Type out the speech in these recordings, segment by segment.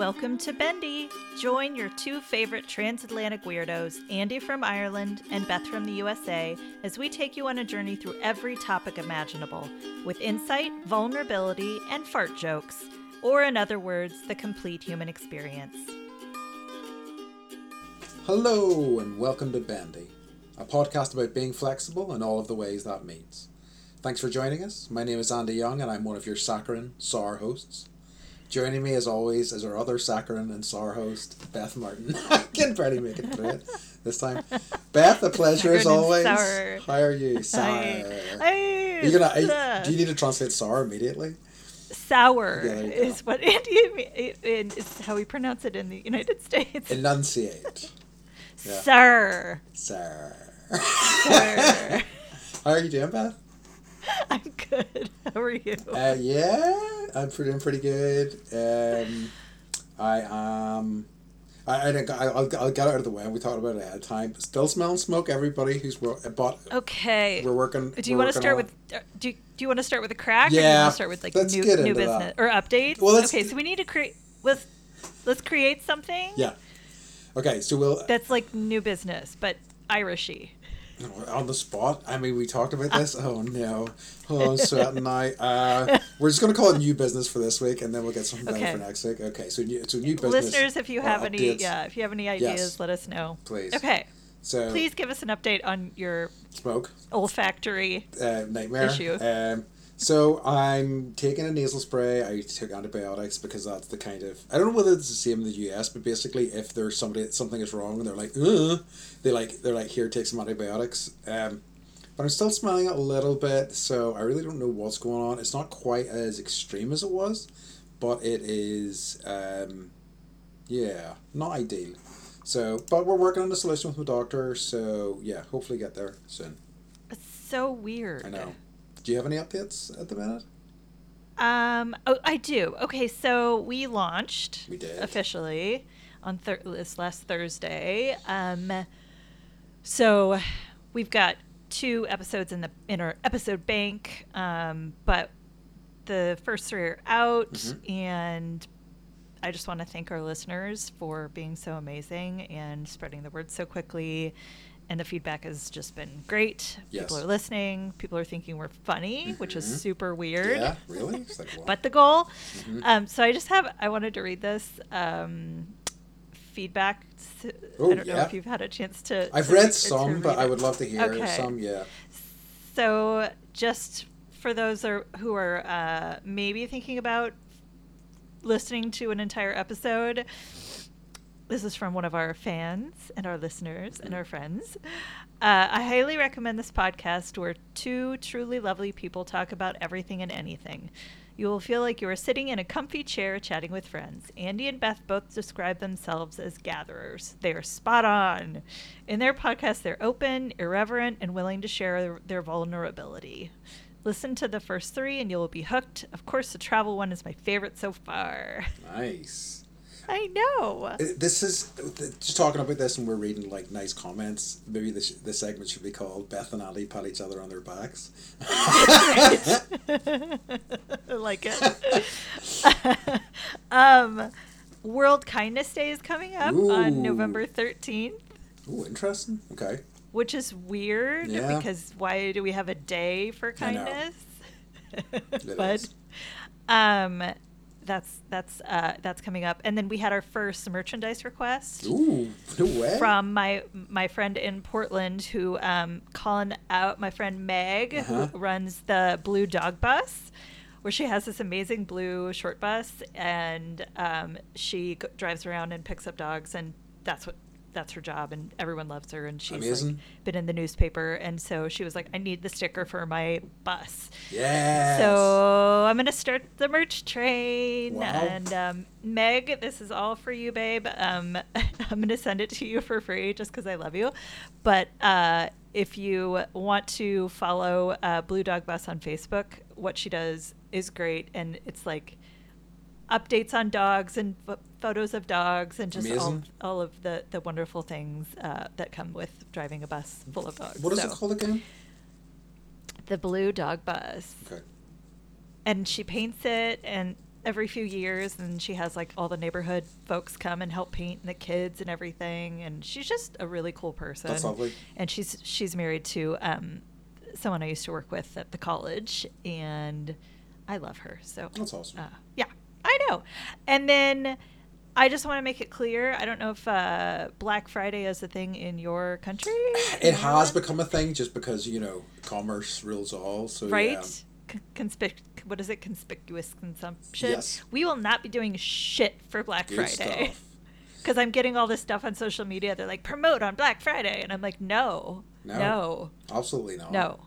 welcome to Bendy. Join your two favorite transatlantic weirdos, Andy from Ireland and Beth from the USA, as we take you on a journey through every topic imaginable with insight, vulnerability, and fart jokes, or in other words, the complete human experience. Hello, and welcome to Bendy, a podcast about being flexible and all of the ways that means. Thanks for joining us. My name is Andy Young, and I'm one of your saccharine, sour hosts. Joining me, as always, is our other saccharine and sour host, Beth Martin. I can barely make it through it this time. Beth, a pleasure as always. sour. How are you? Sour. I, I, Are you gonna? do you need to translate sour immediately? sour Yeah, is what it- is how we pronounce it in the United States. Enunciate. yeah. Sir. Sour. Sir. How are you doing, Beth? I'm good. How are you? Uh, yeah, I'm pretty, doing pretty good. Um, I um, I, I think I- I'll, I'll get out of the way. We talked about it ahead of time. Still smelling smoke. Everybody who's wor- but okay. we're working. Do you want to start with? uh, Do you, Do you want to start with a crack? Or do you Yeah, want to start with like let's new new business that. or updates? Well, okay, so we need to create. Let's let's create something Yeah. Okay, so we'll that's like new business, but Irishy. On the spot. I mean, we talked about this. Oh no, oh I'm sweating now. Uh, we're just gonna call it new business for this week, and then we'll get something better for next week. Okay, so new, so new business. Listeners, if you uh, have any, updates. yeah, if you have any ideas, let us know. Please. Okay, So please give us an update on your smoke. olfactory. uh, nightmare. Issue. Um, so I'm taking a nasal spray. I took antibiotics because that's the kind of I don't know whether it's the same in the US, but basically if there's somebody something is wrong and they're like, Ugh, they like they're like here take some antibiotics. Um, but I'm still smelling it a little bit, so I really don't know what's going on. It's not quite as extreme as it was, but it is um, yeah, not ideal. So, but we're working on a solution with my doctor. So yeah, hopefully get there soon. It's so weird. I know. Do you have any updates at the minute? Um. Oh, I do. Okay, so we launched We did. officially on thir- this last Thursday. Um. So we've got two episodes in the in our episode bank. Um. But the first three are out, Mhm. and I just want to thank our listeners for being so amazing and spreading the word so quickly. And the feedback has just been great. People are listening. People are thinking we're funny, which is Mhm. super weird Yeah, really? Like, but the goal. Mhm. Um, so I just have I wanted to read this um, feedback. S- Oh, I don't know if you've had a chance to. I've to read read- some, but read I would love to hear Okay. some. Yeah. So just for those are, who are uh, maybe thinking about listening to an entire episode. This is from one of our fans and our listeners and our friends. Uh, I highly recommend this podcast where two truly lovely people talk about everything and anything. You will feel like you are sitting in a comfy chair chatting with friends. Andy and Beth both describe themselves as gatherers. They are spot on. In their podcast, they're open, irreverent, and willing to share their vulnerability. Listen to the first three and you'll be hooked. Of course, the travel one is my favorite so far. Nice. I know. This is just talking about this, and we're reading like nice comments. Maybe this this segment should be called "Beth and Ali pat each other on their backs." I like it. um, World Kindness Day is coming up Ooh. on November 13th, Oh, interesting. Okay. which is weird Yeah. because why do we have a day for kindness? But is. um, that's that's uh, that's coming up, and then we had our first merchandise request. Ooh, no from my my friend in Portland who um calling out my friend Meg Uh-huh. who runs the Blue Dog Bus where she has this amazing blue short bus and um, she g- drives around and picks up dogs and that's what that's her job and everyone loves her and she's like, been in the newspaper and so she was like I need the sticker for my bus Yes. so I'm gonna start the merch train, Wow. and um, Meg, this is all for you, babe. Um, I'm gonna send it to you for free just because I love you. But uh, if you want to follow uh, Blue Dog Bus on Facebook, what she does is great, and it's like updates on dogs and photos of dogs and just all, all of the, the wonderful things uh, that come with driving a bus full of dogs. what is So, it called again? The Blue Dog Bus Okay. and she paints it and every few years, and she has like all the neighborhood folks come and help paint and the kids and everything. And she's just a really cool person. That's lovely. And she's she's married to um, someone I used to work with at the college, and I love her. So That's awesome. uh, yeah, I know. And then I just want to make it clear. I don't know if uh, Black Friday is a thing in your country. It has become a thing just because you know commerce rules all. So right. yeah. C- conspic- what is it? Conspicuous consumption. Yes. We will not be doing shit for Black Good Friday. Because I'm getting all this stuff on social media. They're like promote on Black Friday, and I'm like, no, No. no, Absolutely not. no,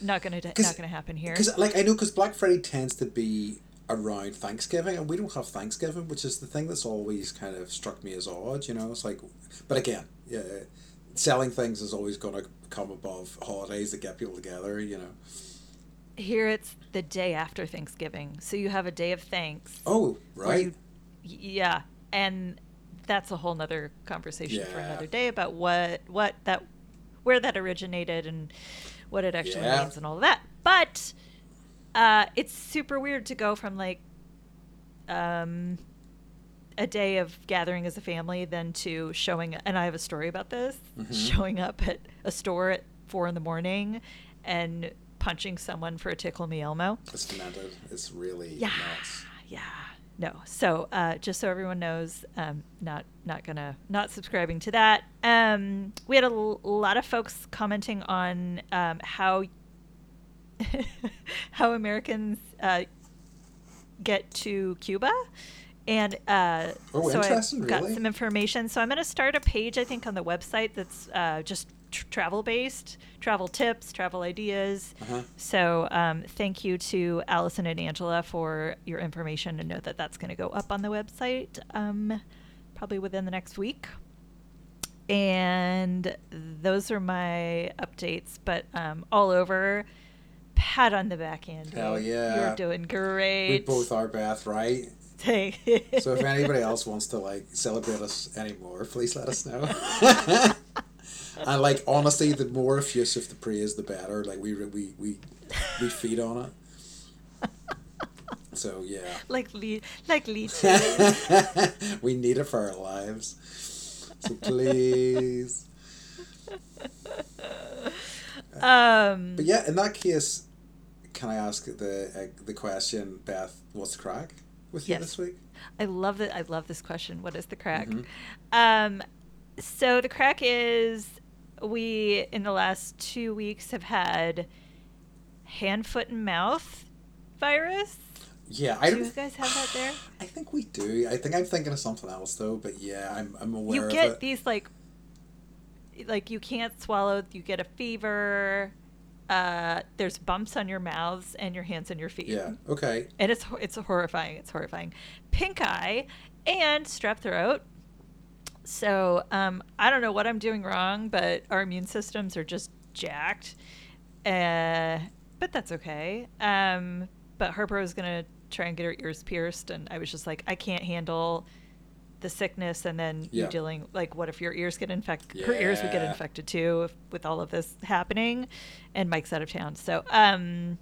not gonna, not gonna happen here. Because like I know, because Black Friday tends to be around Thanksgiving, and we don't have Thanksgiving, which is the thing that's always kind of struck me as odd. You know, it's like, but again, yeah, selling things is always going to come above holidays that get people together. You know. Here it's the day after Thanksgiving, so you have a day of thanks. Oh, right. you- yeah, and that's a whole nother conversation for another day about what what that where that originated and what it actually Yeah. means and all of that. But uh, it's super weird to go from like um, a day of gathering as a family then to showing and I have a story about this Mhm. showing up at a store at four in the morning and punching someone for a tickle me Elmo. It's demented. It's really Yeah, nuts. yeah. No. So uh, just so everyone knows, um, not not gonna not subscribing to that. Um, we had a l- lot of folks commenting on um, how how Americans uh, get to Cuba. And uh, Oh, so I got really? some information. So I'm going to start a page, I think, on the website that's uh, just tr- travel based, travel tips, travel ideas. Uh-huh. So um, thank you to Allison and Angela for your information and know that that's going to go up on the website um, probably within the next week. And those are my updates, but um, all over. Pat on the back end. Hell yeah. You're doing great. We both are, Beth, right? Hey. So if anybody else wants to like celebrate us anymore, please let us know. and like honestly, the more effusive the praise, the better. Like we we we we feed on it. So yeah, like le- like leeches. we need it for our lives. So please. um, But yeah, in that case, can I ask the uh, the question, Beth? What's the crack with you Yes. this week? I love that. I love this question. What is the crack? Mhm. Um, so the crack is we in the last two weeks have had hand, foot, and mouth virus. Yeah, I Do you guys have that there? I think we do. I think I'm thinking of something else though. But yeah, I'm I'm aware you of get these like like you can't swallow you get a fever uh there's bumps on your mouths and your hands and your feet Yeah. Okay. and it's it's horrifying it's horrifying pink eye and strep throat so um i don't know what i'm doing wrong but our immune systems are just jacked uh but that's okay um but harper was gonna try and get her ears pierced and i was just like i can't handle the sickness and then Yeah. you dealing like what if your ears get infected her ears would get infected too if, with all of this happening and mike's out of town so um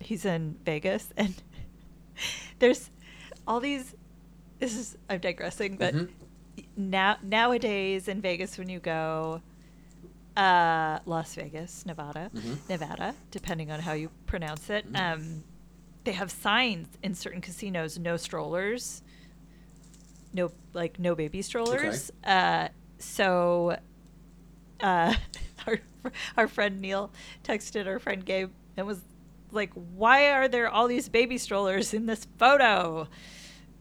he's in vegas and there's all these this is i'm digressing but Mhm. now nowadays in vegas when you go uh las vegas nevada Mhm. nevada depending on how you pronounce it Mhm. um they have signs in certain casinos no strollers no like no baby strollers. Uh so uh our our friend neil texted our friend gabe and was like why are there all these baby strollers in this photo?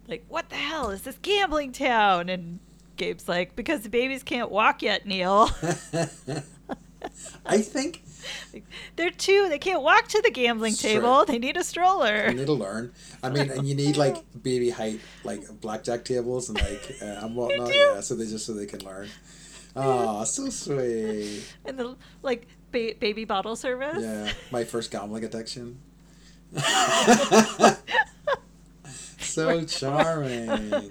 Like what the hell is this gambling town? And gabe's like because the babies can't walk yet neil. I think they're two they can't walk to the gambling Sure. table they need a stroller you need to learn. I mean, and you need like baby height, like blackjack tables and like uh, and whatnot. Yeah, so they just so they can learn. Oh, so sweet. and the like ba- baby bottle service Yeah, my first gambling addiction. so charming.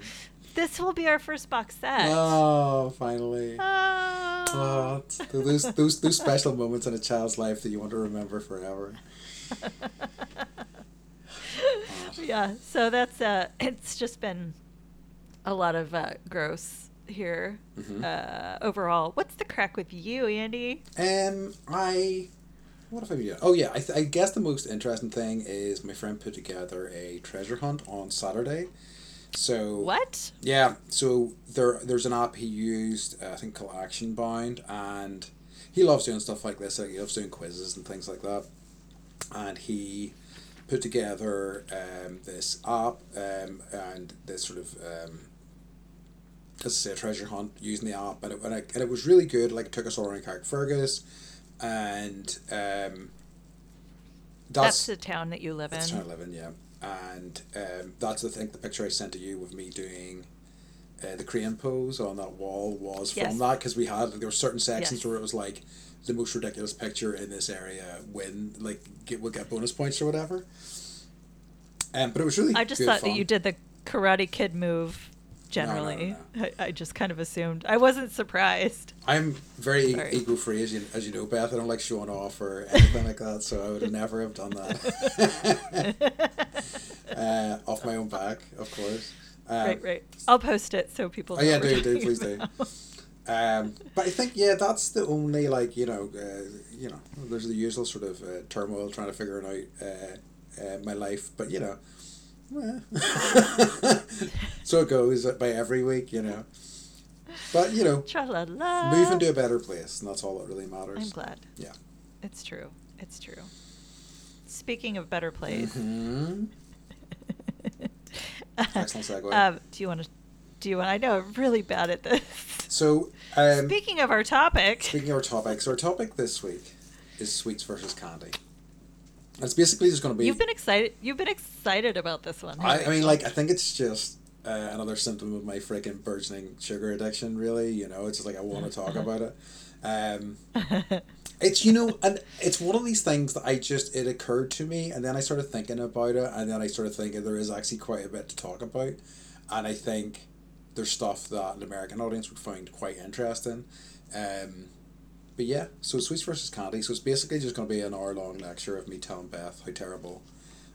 This will be our first box set Oh, finally. Oh. Oh, those those those special moments in a child's life that you want to remember forever. yeah. So that's uh, it's just been a lot of uh, gross here Mhm. uh, overall. What's the crack with you, Andy? Um, I. What have I been doing? Oh yeah, I, th- I guess the most interesting thing is my friend put together a treasure hunt on Saturday. So What? Yeah, so there there's an app he used, uh, I think called Actionbound, and he loves doing stuff like this. Like he loves doing quizzes and things like that. And he put together um, this app um, and this sort of um, as I say, a treasure hunt using the app, and it, and, it, and it was really good. Like it took us all around Carrickfergus, and um, That's, the town that you live that's in. town I live in, yeah. And um, that's the thing. The picture I sent to you with me doing uh, the crane pose on that wall was Yes. from that because we had there were certain sections Yes. where it was like the most ridiculous picture in this area win like get would get bonus points or whatever. Um, but it was really. I just thought fun. that you did the Karate Kid move. Generally, no, I, I just kind of assumed. I wasn't surprised. I'm very Sorry. ego free as you as you know, Beth. I don't like showing off or anything like that, so I would have never have done that. uh, off my own back, of course. Um, right, right. I'll post it so people. Oh yeah, do do please do. Um, but I think yeah, that's the only like you know uh, you know there's the usual sort of uh, turmoil trying to figure out uh, uh, my life, but you know. so it goes by every week, you know. But you know, Tra-la-la. moving to a better place, and that's all that really matters. I'm glad. Yeah. It's true. It's true. Speaking of better place. hmm Excellent segue. Um, do you want to? Do you want? I know I'm really bad at this. So, um, Speaking of our topic, Speaking of our topic, so our topic this week is sweets versus candy. It's basically just going to be. you've been excited. You've been excited about this one. I, I mean, like, I think it's just uh, another symptom of my freaking burgeoning sugar addiction. Really, you know, it's just like I want to talk about it. Um, it's you know, and it's one of these things that I just it occurred to me, and then I started thinking about it, and then I started thinking there is actually quite a bit to talk about, and I think there's stuff that an American audience would find quite interesting. Um, but yeah, so sweets versus candy. So it's basically just going to be an hour long lecture of me telling Beth how terrible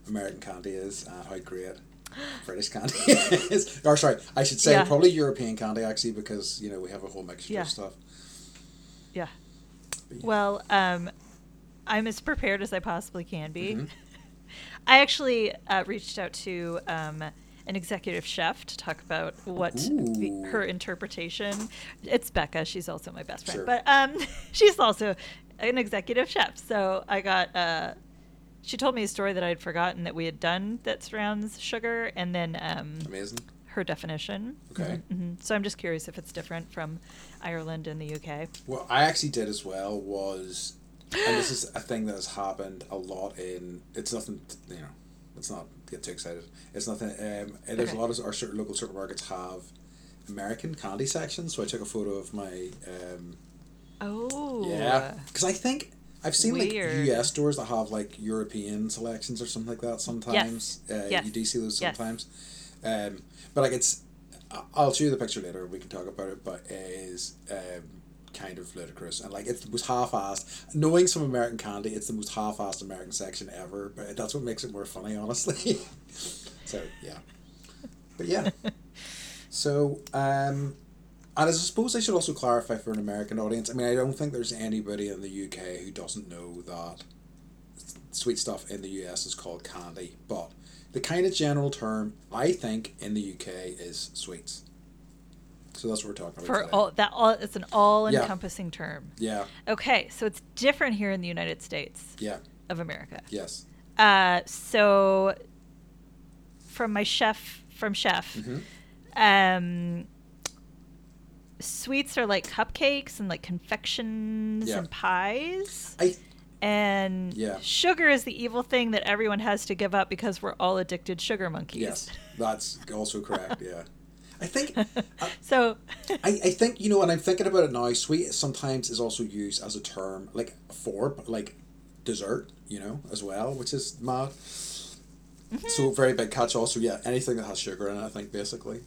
American candy is and how great British candy is. Or sorry, I should say Yeah. probably European candy actually because you know we have a whole mixture Yeah. of stuff. yeah. Yeah. Well, um, I'm as prepared as I possibly can be. Mhm. I actually uh, reached out to um, an executive chef to talk about what the, her interpretation. It's Becca. She's also my best friend, Sure. but um, she's also an executive chef. So I got. Uh, she told me a story that I'd forgotten that we had done that surrounds sugar, and then um, Amazing. her definition. Okay. Mhm, mhm. So I'm just curious if it's different from Ireland and the UK. What I actually did as well was, and this is a thing that has happened a lot in. It's nothing, you know. Let's not get too excited. It's nothing. Um, and there's Okay. a lot of our certain local supermarkets have American candy sections. So I took a photo of my. Um, Oh. yeah, because I think I've seen Weird. like U.S. stores that have like European selections or something like that. Sometimes uh, Yes. you do see those Yes. sometimes, um, but like it's. I'll show you the picture later. We can talk about it, but it is um, kind of ludicrous and like it was half-assed. Knowing some American candy, it's the most half-assed American section ever. But that's what makes it more funny, honestly. so yeah, but yeah. So, um, and I suppose I should also clarify for an American audience. I mean, I don't think there's anybody in the UK who doesn't know that sweet stuff in the US is called candy, but the kind of general term I think in the UK is sweets. So that's what we're talking about For today. all that, all it's an all-encompassing term. yeah, Okay, so it's different here in the United States yeah, of America. yes. Uh, so from my chef, from chef, hmm um, sweets are like cupcakes and like confections Yeah. and pies. I And Yeah. sugar is the evil thing that everyone has to give up because we're all addicted sugar monkeys. yes, that's also correct. Yeah, I think so I, I think you know when I'm thinking about it now, sweet sometimes is also used as a term like for like dessert, you know, as well, which is mad. So very big catch Also, yeah, anything that has sugar in it, I think basically.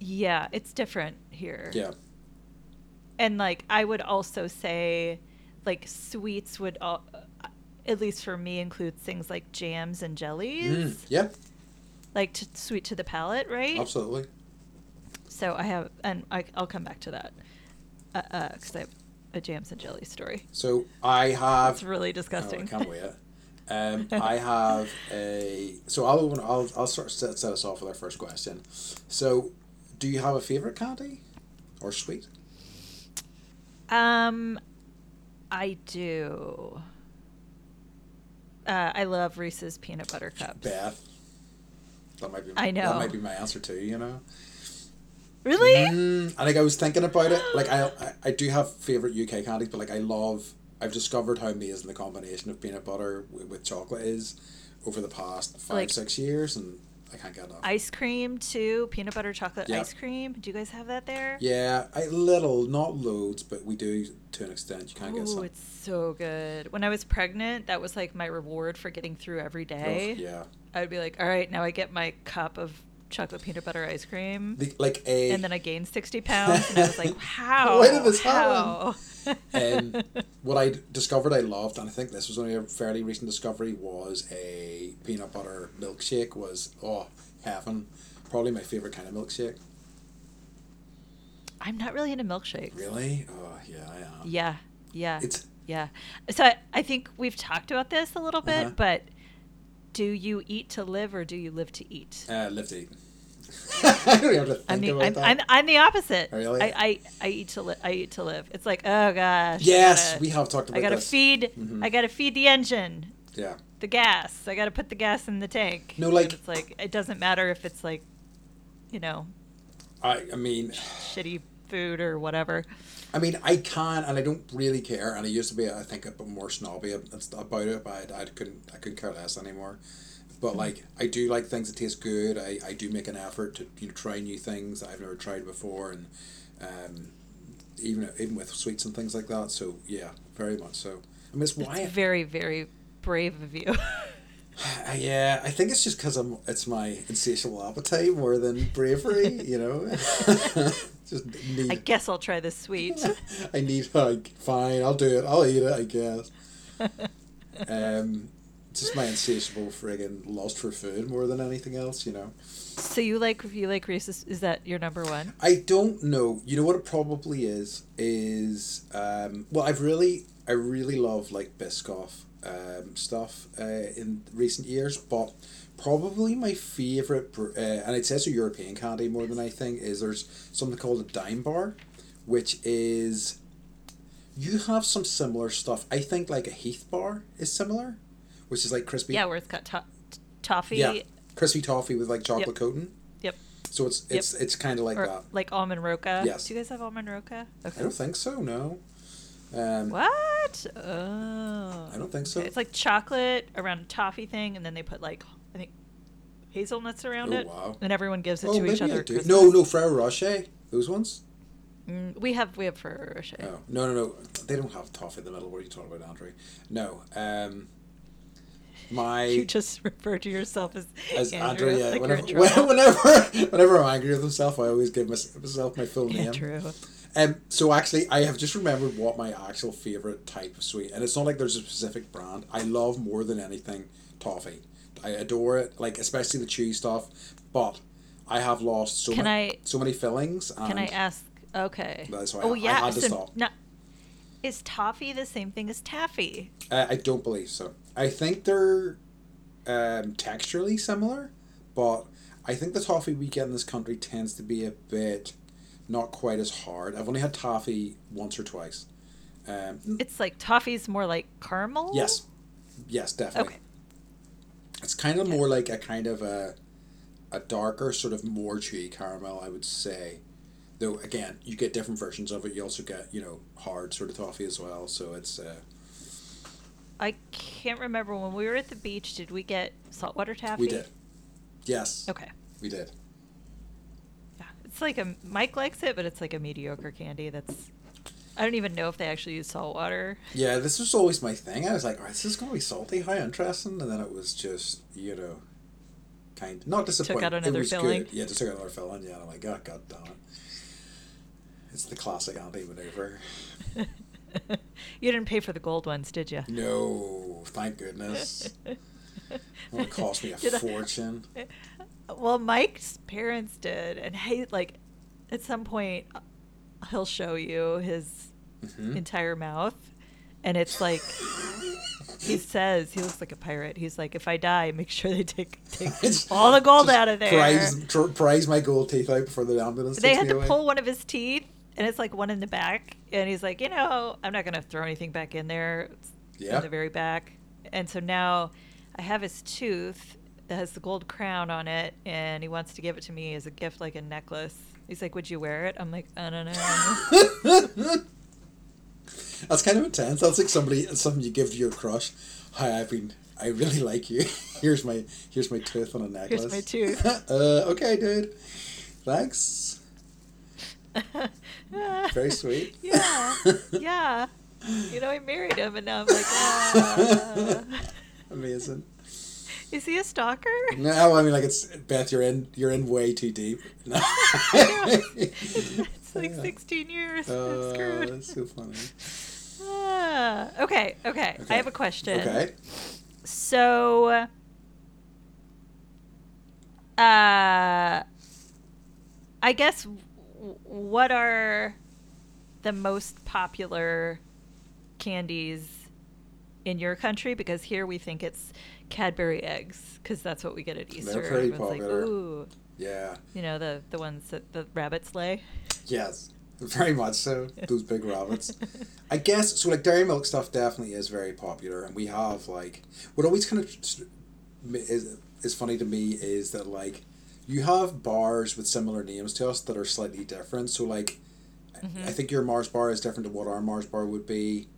yeah, it's different here. Yeah. and like I would also say, like sweets would all. at least for me, includes things like jams and jellies, Mm, yeah, like to, sweet to the palate, right? absolutely. So I have, and I, I'll come back to that because I have a jams and jelly story. So I have. It's really Oh, disgusting. I can't wait. Um, I have a. So I'll I'll I'll start set, set us off with our first question. So, do you have a favorite candy, or sweet? Um, I do. Uh, I love Reese's peanut butter cups. Beth. That might be. I know. That might be my answer too. You know. Really? Mm, I think I was thinking about it. Like I, I, I do have favorite UK candies, but like I love. I've discovered how amazing the combination of peanut butter with, with chocolate is over the past five Like- six years, and I can't get enough. Ice cream too, peanut butter chocolate Yeah. ice cream. Do you guys have that there? yeah, a little, not loads, but we do to an extent. You can't get Ooh, some. it's so good. When I was pregnant, that was like my reward for getting through every day. Ugh, yeah, I would be like, all right, now I get my cup of chocolate peanut butter ice cream. the, like a. and then I gained 60 pounds, and I was like, how? Why did this how? um, what I discovered I loved, and I think this was only a fairly recent discovery, was a peanut butter milkshake. Was oh heaven, probably my favorite kind of milkshake. I'm not really into milkshakes. Really? Oh yeah, I am. Yeah, yeah, It's yeah. So I, I think we've talked about this a little bit, Uh-huh. but do you eat to live or do you live to eat? uh, live to eat. I don't have to think I'm the about I'm, that. I'm, I'm the opposite. Really? I, I, I eat to li- I eat to live. It's like oh gosh. Yes, gotta- we have talked about I gotta this. feed. Mhm. I gotta feed the engine, Yeah. the gas. I gotta put the gas in the tank. No, And like- it's like it doesn't matter if it's like, you know, I I mean shitty food or whatever. I mean I can and I don't really care and I used to be I think a bit more snobby about it but I, I couldn't I couldn't care less anymore. But Mm-hmm. like I do like things that taste good. I, I do make an effort to you know try new things that I've never tried before and um even even with sweets and things like that. So yeah, very much so. I mean it's why It's very very brave of you. Yeah, I think it's just because I'm. It's my insatiable appetite more than bravery. You know, just need. I guess I'll try the sweet. I need like fine. I'll do it. I'll eat it. I guess. Um, just my insatiable friggin' lust for food more than anything else. You know. so you like you like Reese's? Is that your number one? I don't know. You know what it probably is is um, well, I've really I really love like Biscoff um, stuff uh, in recent years, but probably my favorite uh, and it says a European candy more than anything is there's something called a Daim bar, which is you have some similar stuff. I think like a Heath bar is similar, which is like crispy. Yeah, where it's got to- toffee. yeah, crispy toffee with like chocolate coating. Yep. So it's it's it's kind of like or that. like almond roca. Yes. Do you guys have almond roca? Okay. I don't think so. No. Um, What? Oh. I don't think so. Okay, It's like chocolate around a toffee thing, and then they put like I think hazelnuts around Oh, it, wow. and everyone gives it oh, to each other. No, no, Ferrero Rocher. Those ones. Mm, we have we have Ferrero Rocher. Oh no, no, no. They don't have toffee in the middle. What are you talking about, Andre? No. Um, my You just refer to yourself as, as Andrew, Andrea. like whenever, you're in trouble. whenever, whenever I'm angry with myself, I always give myself my full name. Andrew. Um, so actually, I have just remembered what my actual favorite type of sweet, and it's not like there's a specific brand. I love more than anything toffee. I adore it, like especially the chewy stuff. But I have lost so Can many, I- so many fillings. And Can I ask? Okay. That's why oh I- I yeah. had to so stop. no- is toffee the same thing as taffy? Uh, I don't believe so. I think they're um, texturally similar, but I think the toffee we get in this country tends to be a bit not quite as hard. I've only had toffee once or twice. Um, It's like toffee's more like caramel. yes, yes, definitely. Okay. It's kind of Okay. more like a kind of a a darker sort of more chewy caramel, I would say. Though again, you get different versions of it. You also get you know hard sort of toffee as well. So it's uh, I can't remember when we were at the beach. Did we get saltwater taffy? we did. Yes, Okay. we did. It's like a Mike likes it, but it's like a mediocre candy. That's I don't even know if they actually use salt water. Yeah, this was always my thing. I was like, oh, this is going to be salty. How interesting. And then it was just, you know, kind of, not disappointing. out It another was filling? Good. Yeah, just took out another filling. Yeah, and I'm like, oh, god damn it. It's the classic Andy maneuver. you didn't pay for the gold ones, did you? No, thank goodness. It cost me a Did I- fortune. Well, Mike's parents did, and hey, like, at some point, he'll show you his Mhm. entire mouth, and it's like he says he looks like a pirate. He's like, if I die, make sure they take take all the gold out of there. Prize, tr- prize my gold teeth out before the ambulance they had to away. pull one of his teeth, and it's like one in the back, and he's like, you know, I'm not gonna throw anything back in there. It's Yeah. in the very back, and so now I have his tooth that has the gold crown on it, and he wants to give it to me as a gift, like a necklace. He's like, "Would you wear it?" I'm like, "I don't know." That's kind of intense. That's like somebody something you give to your crush. Hi, I've been. I really like you. Here's my here's my tooth on a necklace. Here's my tooth. uh, okay, dude. Thanks. Very sweet. yeah, yeah. You know, I married him, and now I'm like, ah. Amazing. Is he a stalker? No, I mean like it's Beth. You're in. You're in way too deep. No. it's like 16 years. Oh, screwed. that's so funny. Ah, okay, okay, okay. I have a question. Okay. So, uh, I guess what are the most popular candies in your country? Because here we think it's Cadbury eggs, because that's what we get at Easter. pretty Everyone's popular. Like, Ooh, Yeah. you know the the ones that the rabbits lay. Yes. Very much so. Those big rabbits. I guess so. Like dairy milk stuff definitely is very popular, and we have like what always kind of is is funny to me is that like you have bars with similar names to us that are slightly different. So like, I mm-hmm. think your Mars bar is different to what our Mars bar would be.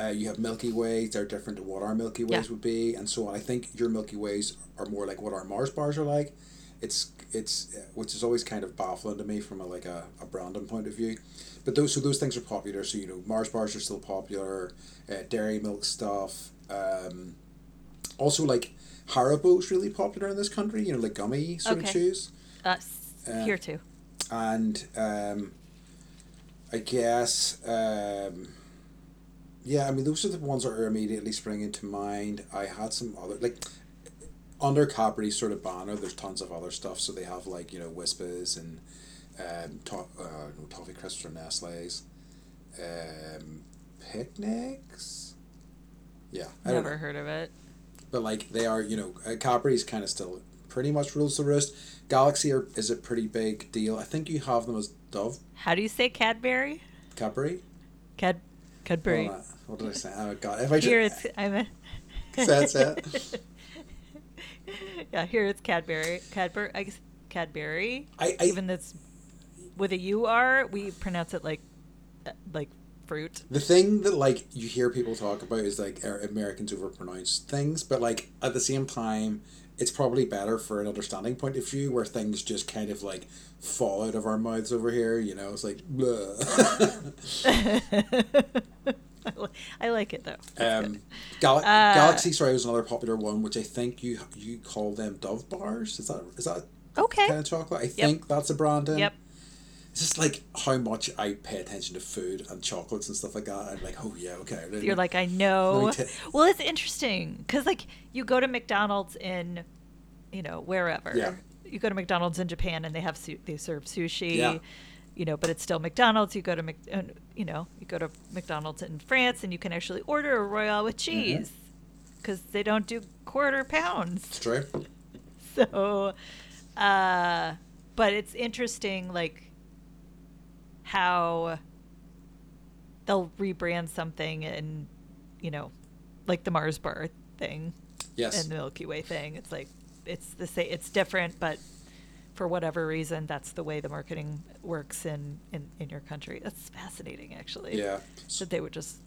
Uh, you have Milky Ways; they're different to what our Milky Ways Yeah. would be, and so on. I think your Milky Ways are more like what our Mars bars are like. It's it's which is always kind of baffling to me from a like a, a branding point of view. But those so those things are popular. So you know Mars bars are still popular. Uh, dairy milk stuff. Um, also like Haribo's really popular in this country. You know like gummy sort of Okay. chews Uh, s- Uh, here too. and um, I guess um, yeah, I mean those are the ones that are immediately springing to mind. I had some other like under Cadbury's sort of banner. There's tons of other stuff. So they have like you know Wispas and um, to- uh, no, toffee crisps or Nestle's, um, picnics. Yeah, I Never heard of it. But like they are, you know, uh, Cadbury's kind of still pretty much rules the roost. Galaxy are, is a pretty big deal. I think you have them as Dove How do you say Cadbury? Cadbury. Cad Cadbury. On. What did I say? Oh god! If I Here just, it's I'm a Say it, yeah, here it's Cadbury. Cadbury I guess Cadbury. I, I Even that's with a U R, we pronounce it like uh, like fruit. the thing that like you hear people talk about is like er, Americans overpronounce things, but like at the same time, it's probably better for an understanding point of view where things just kind of like fall out of our mouths over here. You know, it's like. I li- I like it though. Um. Gal- Uh, Galaxy, sorry, was another popular one, which I think you you call them Dove bars. Is that is that Okay. kind of chocolate? I think that's a brand. in. Yep. It's just like how much I pay attention to food and chocolates and stuff like that. I'm like, oh yeah, okay. You're like, I know. Well, it's interesting because, like, you go to McDonald's in, you know, wherever. Yeah. You go to McDonald's in Japan and they have su- they serve sushi. Yeah. You know, but it's still McDonald's. You go to Mc, uh, you know, you go to McDonald's in France and you can actually order a Royale with Mm-hmm. cheese because they don't do quarter pounds. it's true. So, uh, but it's interesting, like how they'll rebrand something and, you know, like the Mars bar thing Yes. and the Milky Way thing. It's like it's the same. It's different, but for whatever reason, that's the way the marketing works in in, in your country. That's fascinating, actually. yeah. That they would just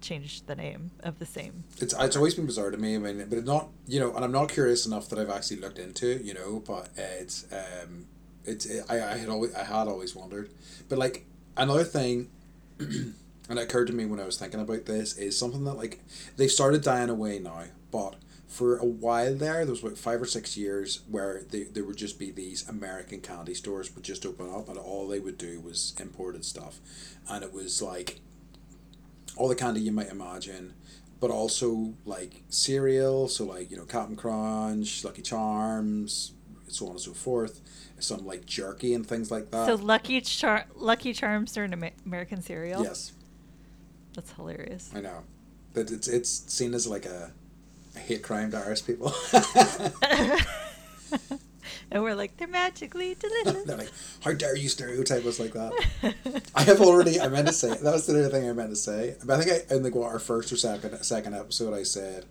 change the name of the same. It's it's always been bizarre to me. I mean, but it's not you know, and I'm not curious enough that I've actually looked into it. You know, but uh, it's um, it's I, I had always I had always wondered, but like another thing, and it occurred to me when I was thinking about this is something that like they've started dying away now, but. For a while there, there was about five or six years where they, there would just be these American candy stores would just open up and all they would do was imported stuff. And it was like all the candy you might imagine, but also like cereal, so like you know Cap'n Crunch, Lucky Charms, so on and so forth. Some like jerky and things like that. So Lucky Char- Lucky Charms are an Amer- American cereal. yes, That's hilarious. I know. That it's it's seen as like a, a hate crime to Irish people. and we're like, they're magically delicious. They're like, how dare you stereotype us like that? I have already. I meant to say that was the other thing I meant to say. But I think I in the what, our first or second second episode I said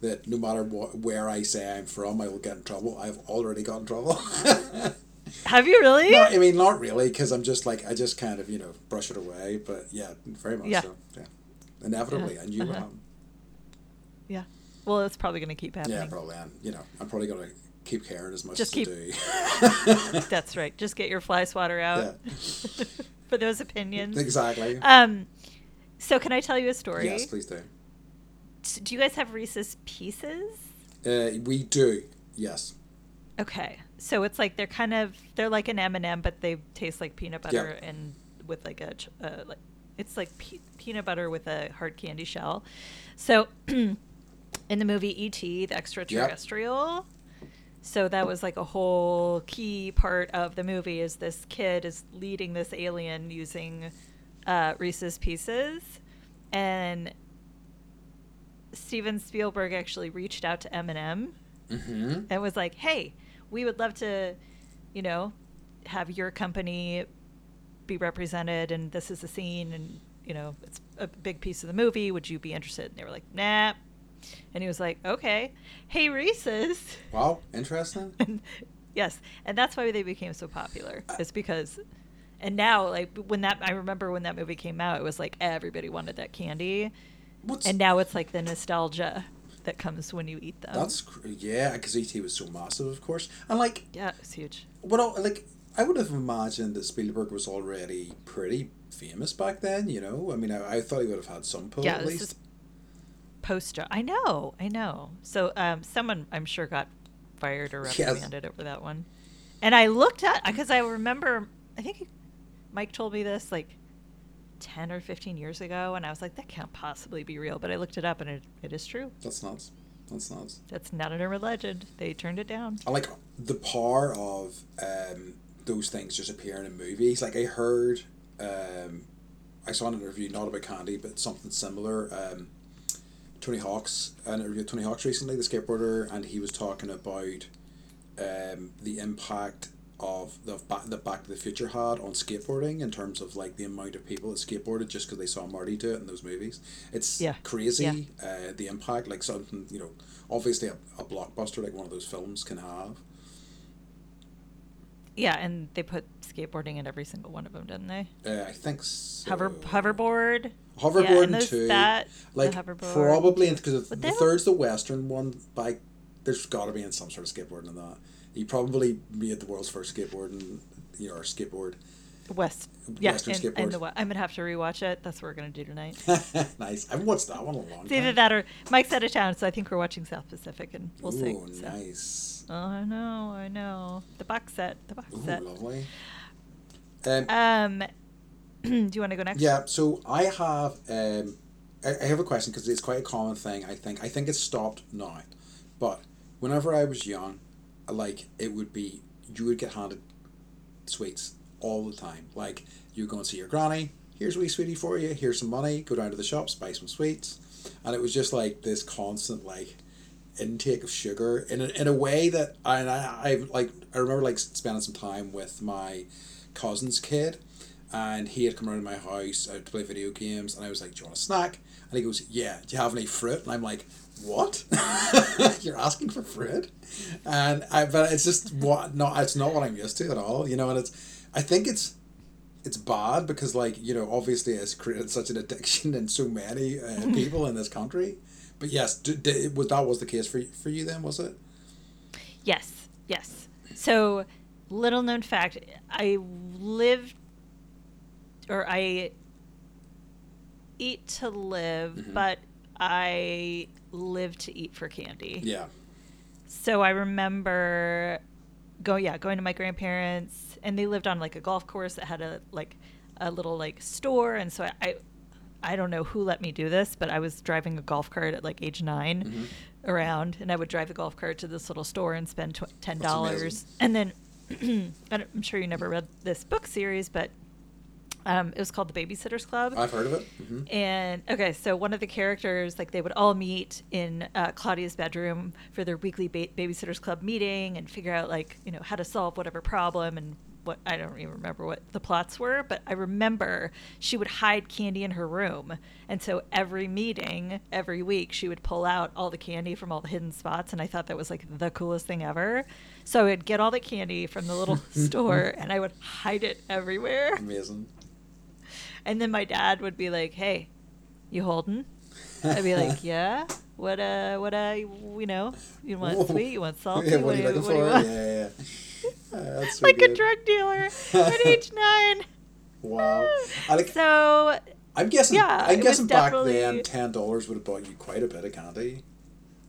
that no matter what where I say I'm from, I will get in trouble. I've already got in trouble. Have you really? no, I mean not really, because I'm just like I just kind of you know brush it away. But yeah, very much Yeah. so. Yeah, inevitably, I knew what Uh-huh. happened. Yeah. Well, it's probably going to keep happening. Yeah, probably. And you know, I'm probably gonna keep caring as much Just as keep- I do. That's right. Just get your fly swatter out Yeah. for those opinions. exactly. Um, so can I tell you a story? yes, please do. Do you guys have Reese's Pieces? Uh, we do. Yes. Okay, so it's like they're kind of they're like an M and m but they taste like peanut butter Yep. and with like a uh, like it's like pe- peanut butter with a hard candy shell. So in the movie E.T. the extraterrestrial, so that was like a whole key part of the movie is this kid is leading this alien using uh, Reese's Pieces, and Steven Spielberg actually reached out to M&M Mm-hmm. and was like, "Hey, we would love to, you know, have your company be represented, and this is a scene, and you know, it's a big piece of the movie. Would you be interested?" And they were like, "Nah." And he was like, "Okay, hey Reese's." Wow, interesting. And yes, and that's why they became so popular. It's because, and now like when that I remember when that movie came out, it was like everybody wanted that candy, What's and now it's like the nostalgia that comes when you eat them. that's cr- yeah, because ET was so massive, of course, and like yeah, it's huge. what el- like I would have imagined that Spielberg was already pretty famous back then. You know, I mean, I, I thought he would have had some pull Yeah, at least. is poster. I know, I know. So um, someone I'm sure got fired or Yes. reprimanded over that one. And I looked at because I remember I think Mike told me this like ten or fifteen years ago, and I was like, that can't possibly be real. But I looked it up, and it, it is true. That's nuts. That's nuts. That's not an urban legend. They turned it down. I like the power of um, those things just appearing in movies. Like I heard, um, I saw an interview not about candy, but something similar. Um, Tony Hawk's an interview with Tony Hawk's recently, the skateboarder, and he was talking about um, the impact of the back the Back to the Future had on skateboarding in terms of like the amount of people that skateboarded just because they saw Marty do it in those movies. It's Yeah. crazy uh, the impact like something you know obviously a, a blockbuster like one of those films can have. Yeah, and they put skateboarding in every single one of them, didn't they? Uh, I think so. Hover hoverboard. Hoverboard yeah, two. That like the hoverboard. probably because the third's the western one. By there's got to be in some sort of skateboarding in that. He probably made the world's first skateboard and you know or skateboard. West. Yeah, Western and, and skateboard. the, we- I'm gonna have to rewatch it. That's what we're gonna do tonight. nice. I haven't watched that one in a long It's either that or Mike's out of town, so I think we're watching South Pacific, and we'll see. Ooh, so. nice. Oh, I know, I know. The box set, the box Ooh, set. lovely. Um, Um, do you want to go next? Yeah, so I have um, I, I have a question because it's quite a common thing. I think I think it's stopped now, but whenever I was young, like it would be you would get handed sweets all the time. Like you go and see your granny. Here's a wee sweetie for you. Here's some money. Go down to the shops, buy some sweets, and it was just like this constant like intake of sugar in a, in a way that I, I I like I remember like spending some time with my cousin's kid and he had come around to my house uh, to play video games and I was like do you want a snack and he goes yeah do you have any fruit and I'm like what you're asking for fruit and I but it's just what no it's not what I'm used to at all you know and it's I think it's it's bad because like you know obviously it's created such an addiction in so many uh, people in this country but yes d- d- was that was the case for for you then was it Yes, yes. So, little known fact: I lived, or I eat to live, Mhm. but I live to eat for candy. yeah So I remember going yeah, going to my grandparents and they lived on like a golf course that had a like a little like store and so I I, I don't know who let me do this, but I was driving a golf cart at like age 9 Mhm. around, and I would drive the golf cart to this little store and spend tw- ten dollars, and then I'm sure you never read this book series, but um, it was called The Babysitters Club. I've heard of it. hmm And okay, so one of the characters, like they would all meet in uh, Claudia's bedroom for their weekly ba- babysitters club meeting and figure out like you know how to solve whatever problem and what I don't even remember what the plots were, but I remember she would hide candy in her room, and so every meeting, every week, she would pull out all the candy from all the hidden spots, and I thought that was like the coolest thing ever. So I would get all the candy from the little store, and I would hide it everywhere. Amazing. And then my dad would be like, "Hey, you holding?" I'd be like, "Yeah." What uh, what uh, you know, you want Whoa. sweet, you want salty, Yeah, what are you looking what do for? want? Yeah, yeah. Uh, like good. a drug dealer at age nine. Wow. Like. so I'm guessing. Yeah, I'm guessing back then, ten dollars would have bought you quite a bit of candy.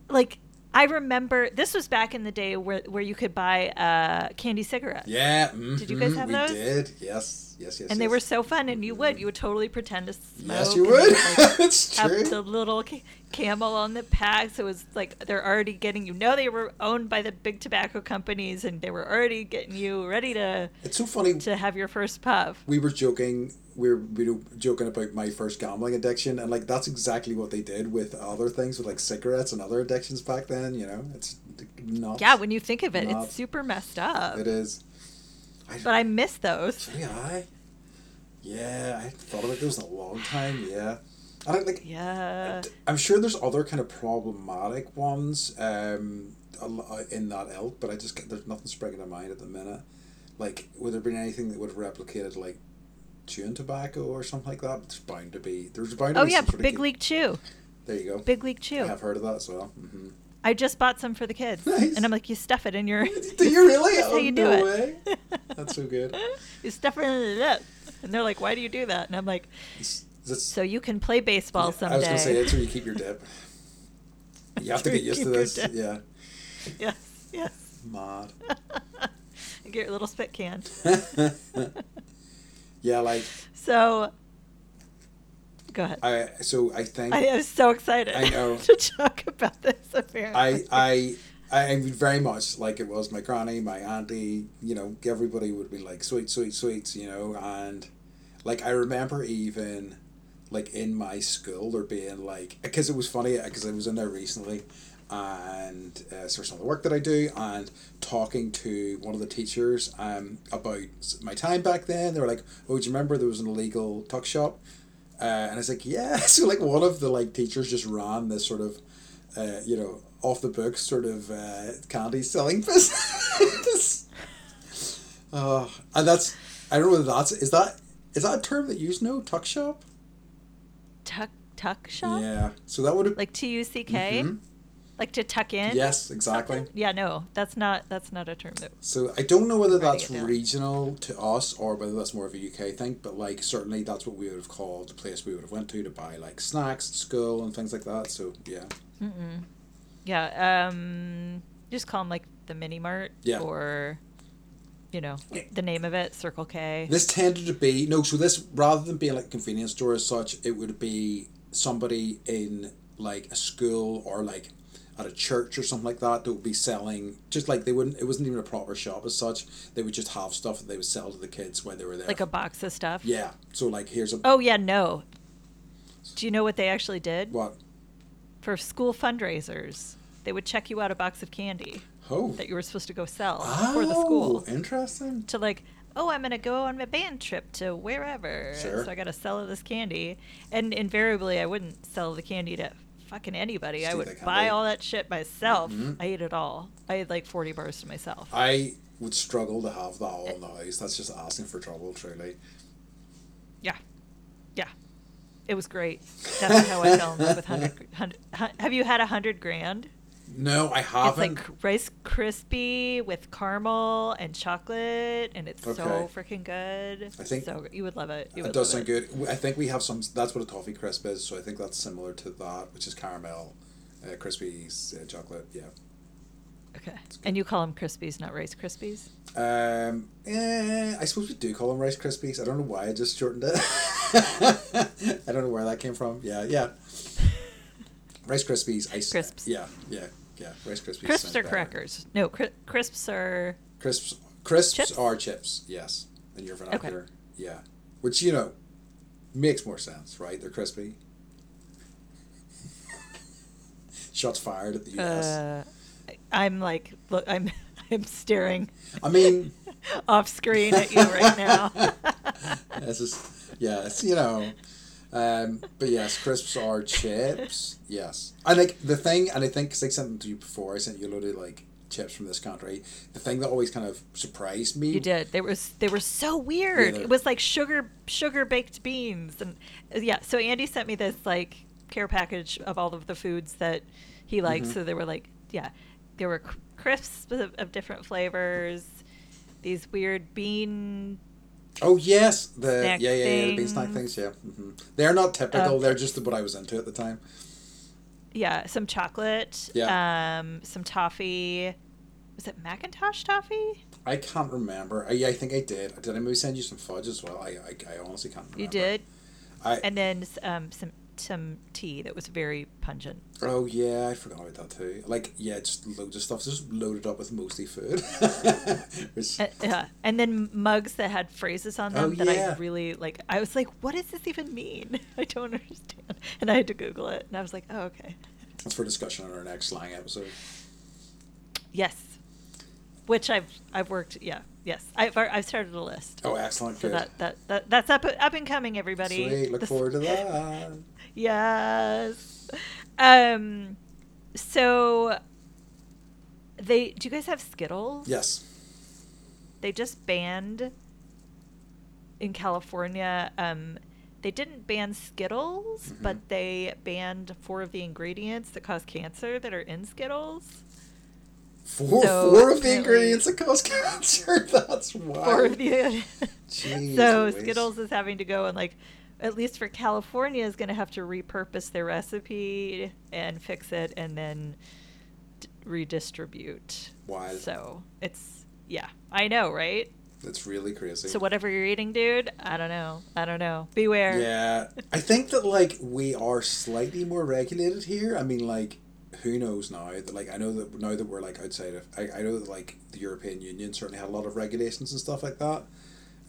like I remember this was back in the day where where you could buy uh, candy cigarettes. Yeah. Did you guys mhm, have we those? did. Yes. Yes. Yes. And they were so fun, and you would you would totally pretend to smoke. Yes, you would. like, have true. the little ca- camel on the pack. So it was like they're already getting you know they were owned by the big tobacco companies, and they were already getting you ready to It's so funny. to have your first puff. we were joking we were, we were joking about my first gambling addiction and like that's exactly what they did with other things with like cigarettes and other addictions back then you know it's nuts Yeah, when you think of it, Nuts. it's super messed up. it is I, But I miss those. so I yeah I thought about those in a long time yeah I don't like Yeah. I'm sure there's other kind of problematic ones um in that ilk but I just there's nothing springing to mind at the minute like would there been anything that would have replicated like chewing tobacco or something like that there's bound to be there's bound to Oh be yeah, some sort Big League Chew. there you go Big League Chew. I've heard of that as well mm-hmm. I just bought some for the kids, Nice. and I'm like, you stuff it in your. do you really That's how oh, you do oh, no it. way that's so good you stuff it in the lip, and they're like, why do you do that? And I'm like, so you can play baseball yeah, someday. I was gonna say it's where you keep your dip you have to get used to this yeah yes, yes. mad Get your little spit can. yeah like So, go ahead. I, so I think I am so excited I know. to talk about this. Apparently, I, I, I very much like it was my granny, my auntie, you know, everybody would be like, sweet, sweet, sweets, you know, and like I remember even like in my school there being like, because it was funny, because I was in there recently and uh, so some of the work that I do and talking to one of the teachers um, about my time back then. They were like, oh, do you remember there was an illegal tuck shop? Uh, and it's like, yeah. So like one of the like teachers just ran this sort of, uh, you know, off the books sort of uh, candy selling business. uh, and that's I don't know whether that's is that is that a term that you know tuck shop? tuck tuck shop, Yeah. So that would have like T U C K, Mhm. Like to tuck in. yes exactly. something? Yeah, no, that's not that's not a term that. So I don't know whether that's regional to us or whether that's more of a UK thing, but like certainly that's what we would have called the place we would have went to to buy like snacks at school and things like that. So yeah, Mm-mm. Yeah, um, just call them like the mini mart Yeah. or, you know, the name of it, Circle K. this tended to be no. So this rather than being like a convenience store as such, it would be somebody in like a school or like at a church or something like that that would be selling just like they wouldn't. It wasn't even a proper shop as such. They would just have stuff that they would sell to the kids when they were there. like a box of stuff. yeah. So like here's a Oh yeah, no. Do you know what they actually did what for school fundraisers? They would check you out a box of candy oh that you were supposed to go sell for the school. Oh, interesting. To like, oh, I'm gonna go on my band trip to wherever, Sure. so I gotta sell this candy. And invariably, I wouldn't sell the candy to fucking anybody. I would buy all that shit myself. Mhm. I ate it all. I had like 40 bars to myself. I would struggle to have that all in the house. That's just asking for trouble, truly. Yeah. Yeah. It was great. That's how I fell in love with 100, 100 hun- Have you had a 100 grand? No, I haven't. It's like Rice Krispie with caramel and chocolate, and it's so freaking good. I think- so you would love it. You it does sound good. I think we have some. That's what a toffee crisp is. So I think that's similar to that, which is caramel, uh, crispy uh, chocolate. Yeah. Okay. And you call them Krispies, not Rice Krispies? Um. Eh, I suppose we do call them Rice Krispies. I don't know why I just shortened it. I don't know where that came from. Yeah, yeah. Rice Krispies. Ice. Crisps. Yeah, yeah, yeah. Rice Krispies. Crisps are better. crackers. No, cri- crisps are. Crisps. Crisps Chips? are chips. Yes, in your vernacular. Yeah, which you know makes more sense, right? They're crispy. Shots fired at the U.S. Uh, I'm like, look, I'm, I'm staring I mean, off screen at you right now. it's just yeah, it's you know. Um, but yes, crisps are chips. Yes, I like the thing, and I think because I sent them to you before, I sent you a load of like chips from this country. The thing that always kind of surprised me. You did. They were they were so weird. they're- it was like sugar sugar baked beans and yeah. So Andy sent me this like care package of all of the foods that he likes. Mm-hmm. So there were like yeah, there were crisps of, of different flavors. These weird bean. Oh yes, the yeah yeah yeah the bean snack things. Yeah, hmm they're not typical. Um, they're just what I was into at the time. Yeah, some chocolate. Yeah. Um, some toffee. Was it Mackintosh toffee? I can't remember. I, yeah, I think I did. Did I maybe send you some fudge as well? I I, I honestly can't remember. You did. I And then um, some some tea that was very pungent. oh yeah, I forgot about that too. Like yeah, just loads of stuff. Just loaded up with mostly food. Which, Uh, yeah, and then mugs that had phrases on them Oh, that yeah. I really like. I was like, "What does this even mean?" I don't understand, and I had to Google it, and I was like, "Oh, okay, that's for discussion on our next slang episode. yes." Which I've I've worked. Yeah, yes, I've I've started a list. Oh, excellent. So Good. that, that that that's up up and coming, everybody. Sweet. Look This- forward to that. Yes. Um. So. They do you guys have Skittles? Yes. they just banned in California. Um, they didn't ban Skittles, Mhm. but they banned four of the ingredients that cause cancer that are in Skittles. Four, So, four of the ingredients that cause cancer. That's wild. Four of the. Jeez so Skittles is having to go and like, at least for California, is going to have to repurpose their recipe and fix it, and then d- redistribute. Wild. So it's yeah, I know, right? That's really crazy. So whatever you're eating, dude, I don't know. I don't know. Beware. Yeah, I think that like we are slightly more regulated here. I mean, like, who knows now? That like I know that now that we're like outside of, I, I know that like the European Union certainly had a lot of regulations and stuff like that.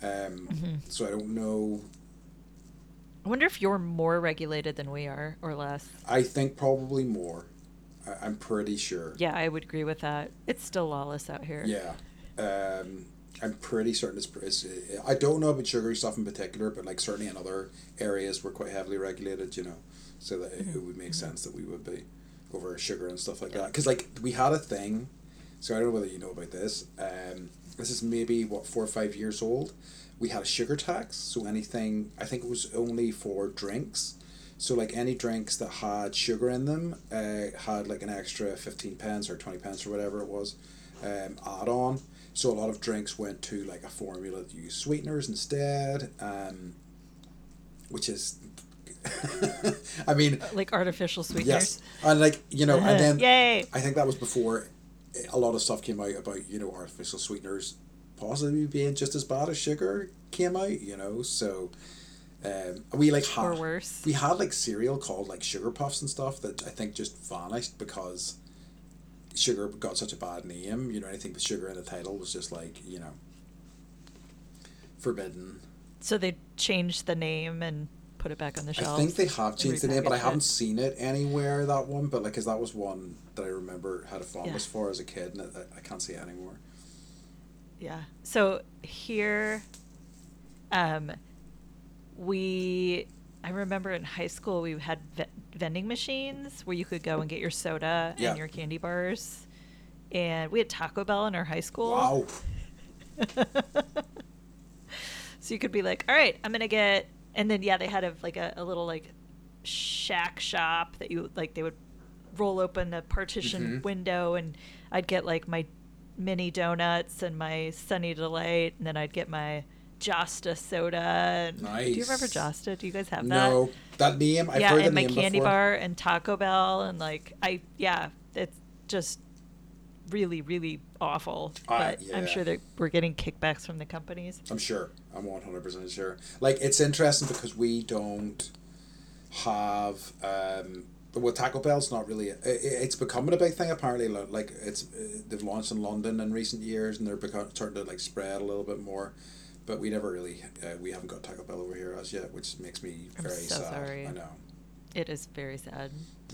Um, Mhm. so I don't know. I wonder if you're more regulated than we are or less. I think probably more. I, I'm pretty sure. Yeah, I would agree with that. It's still lawless out here. Yeah. Um, I'm pretty certain it's, it's. I don't know about sugary stuff in particular, but like certainly in other areas we're quite heavily regulated. You know, so that it, it would make sense that we would be over sugar and stuff like that. Because like we had a thing. So I don't know whether you know about this. Um, this is maybe what four or five years old. We had a sugar tax. So anything, I think it was only for drinks. So like any drinks that had sugar in them, uh, had like an extra fifteen pence or twenty pence or whatever it was, um, add on. So a lot of drinks went to like a formula that used sweeteners instead, um, which is, I mean, Like artificial sweeteners. yes, and like you know, and then Yay. I think that was before a lot of stuff came out about you know artificial sweeteners possibly being just as bad as sugar came out. You know, so um, we like had Or worse. we had like cereal called like sugar puffs and stuff that I think just vanished because sugar got such a bad name. You know, anything with sugar in the title was just like you know forbidden. So they changed the name and put it back on the shelf. I think they have changed the name, but I haven't it. seen it anywhere. That one, but like, cause that was one that I remember had a fondness Yeah. for as a kid, and I, I can't see it anymore. Yeah. So here, um, we, I remember in high school we had ve- vending machines where you could go and get your soda Yeah. and your candy bars, and we had Taco Bell in our high school. Wow. so you could be like, all right, I'm gonna get, and then yeah, they had a like a, a little like shack shop that you like they would roll open the partition Mhm. window, and I'd get like my mini donuts and my Sunny Delight, and then I'd get my Josta soda. And, Do you remember Josta? Do you guys have that? No, that name I've yeah, heard and my name candy before. bar and Taco Bell and like I yeah, it's just really, really awful. Uh, But I'm sure that we're getting kickbacks from the companies. I'm sure. I'm one hundred percent sure. Like it's interesting because we don't have um well Taco Bell's not really. It, it's becoming a big thing apparently. Like it's they've launched in London in recent years and they're becoming starting to like spread a little bit more. But we never really uh, we haven't got Taco Bell over here as yet, which makes me I'm very so sad. sorry. I know. It is very sad.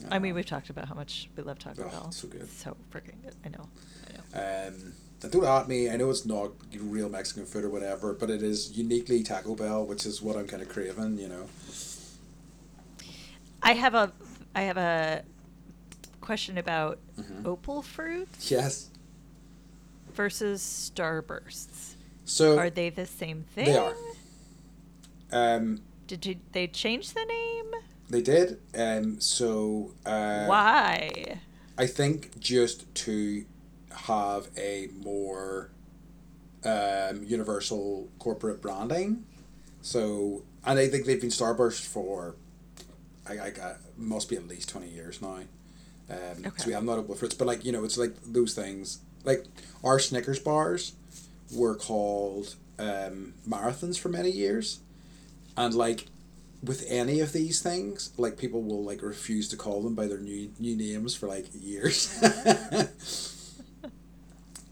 I mean, we've talked about how much we love Taco Oh, Bell. so good. So freaking good. I know. I know. Um, and don't at me. I know it's not real Mexican food or whatever, but it is uniquely Taco Bell, which is what I'm kind of craving. You know. I have a I have a question about Mhm. opal fruit Yes. versus starbursts. So Are they the same thing? They are. Um, Did you, they change the name? they did. Um, so uh, Why? I think just to have a more um, universal corporate branding. So, and I think they've been Starburst for, I, I got, must be at least 20 years now. Um, Okay. So we have not Opal Fruits, but like, you know, it's like those things. Like our Snickers bars were called um, marathons for many years. And like, with any of these things, like people will like refuse to call them by their new new names for like years.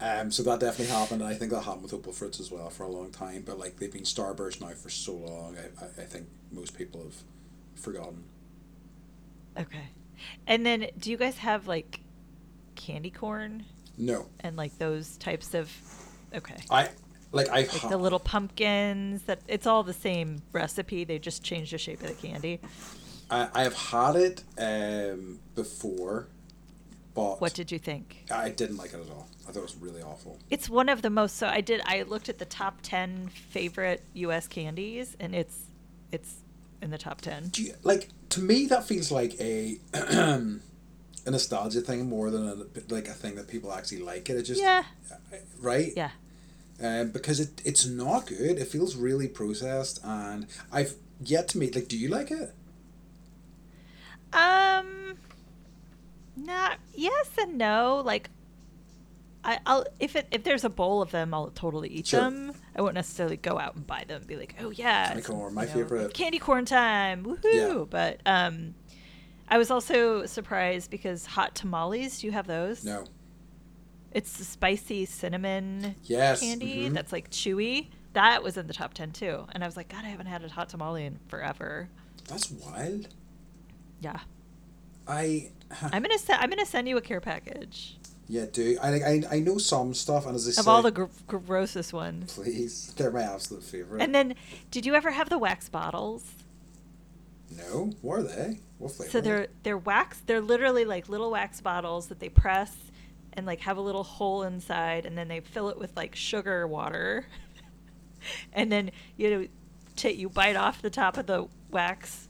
um, so that definitely happened, and I think that happened with Opal Fruits as well for a long time. But like they've been Starburst now for so long, I, I, I think most people have forgotten. Okay. And then do you guys have like candy corn No, and like those types of okay. I like I've Like the little pumpkins that it's all the same recipe, they just change the shape of the candy. I, I have had it um, before, but What did you think? I didn't like it at all. I thought it was really awful. It's one of the most so I did I looked at the top 10 favorite US candies and it's it's in the top 10. Do you, like to me that feels like a a nostalgia thing more than a, like a thing that people actually like it. It just Yeah. right Yeah. um, because it it's not good. It feels really processed, and I've yet to meet. Like, do you like it? Um, not yes and no. Like, I, I'll if it if there's a bowl of them, I'll totally eat Sure. them. I won't necessarily go out and buy them and be like, oh yeah, Candy corn, my you know, favorite. candy corn time, woohoo! Yeah. But um, I was also surprised because hot tamales. Do you have those? No. It's the spicy cinnamon Yes, candy mhm. that's like chewy. That was in the top ten too, and I was like, God, I haven't had a hot tamale in forever. That's wild. Yeah, I I'm gonna se- I'm gonna send you a care package. Yeah, do I I I know some stuff, and as I of say, all the gr- grossest ones. please, they're my absolute favorite. And then, did you ever have the wax bottles? no, what are they? What flavor? So they're they're wax. They're literally like little wax bottles that they press and like have a little hole inside, and then they fill it with like sugar water, and then you know, ta you bite off the top of the wax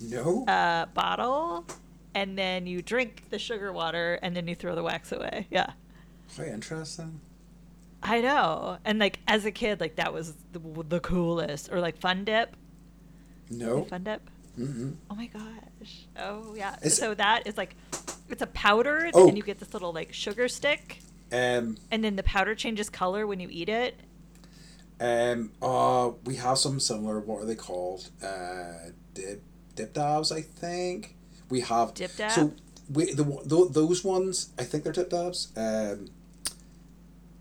no. uh, bottle, and then you drink the sugar water, and then you throw the wax away. Yeah. Very interesting. I know, and like as a kid, like that was the, the coolest. Or like Fun Dip. No. Fun Dip. Mm-mm. Oh my gosh. Oh yeah. Is- so that is like it's a powder Oh. and you get this little like sugar stick Um. and then the powder changes color when you eat it. Um. Uh. We have some similar. What are they called? Uh. Dip. Dip dabs. I think we have. Dip dab? So we the th- those ones. I think they're dip dabs. Um.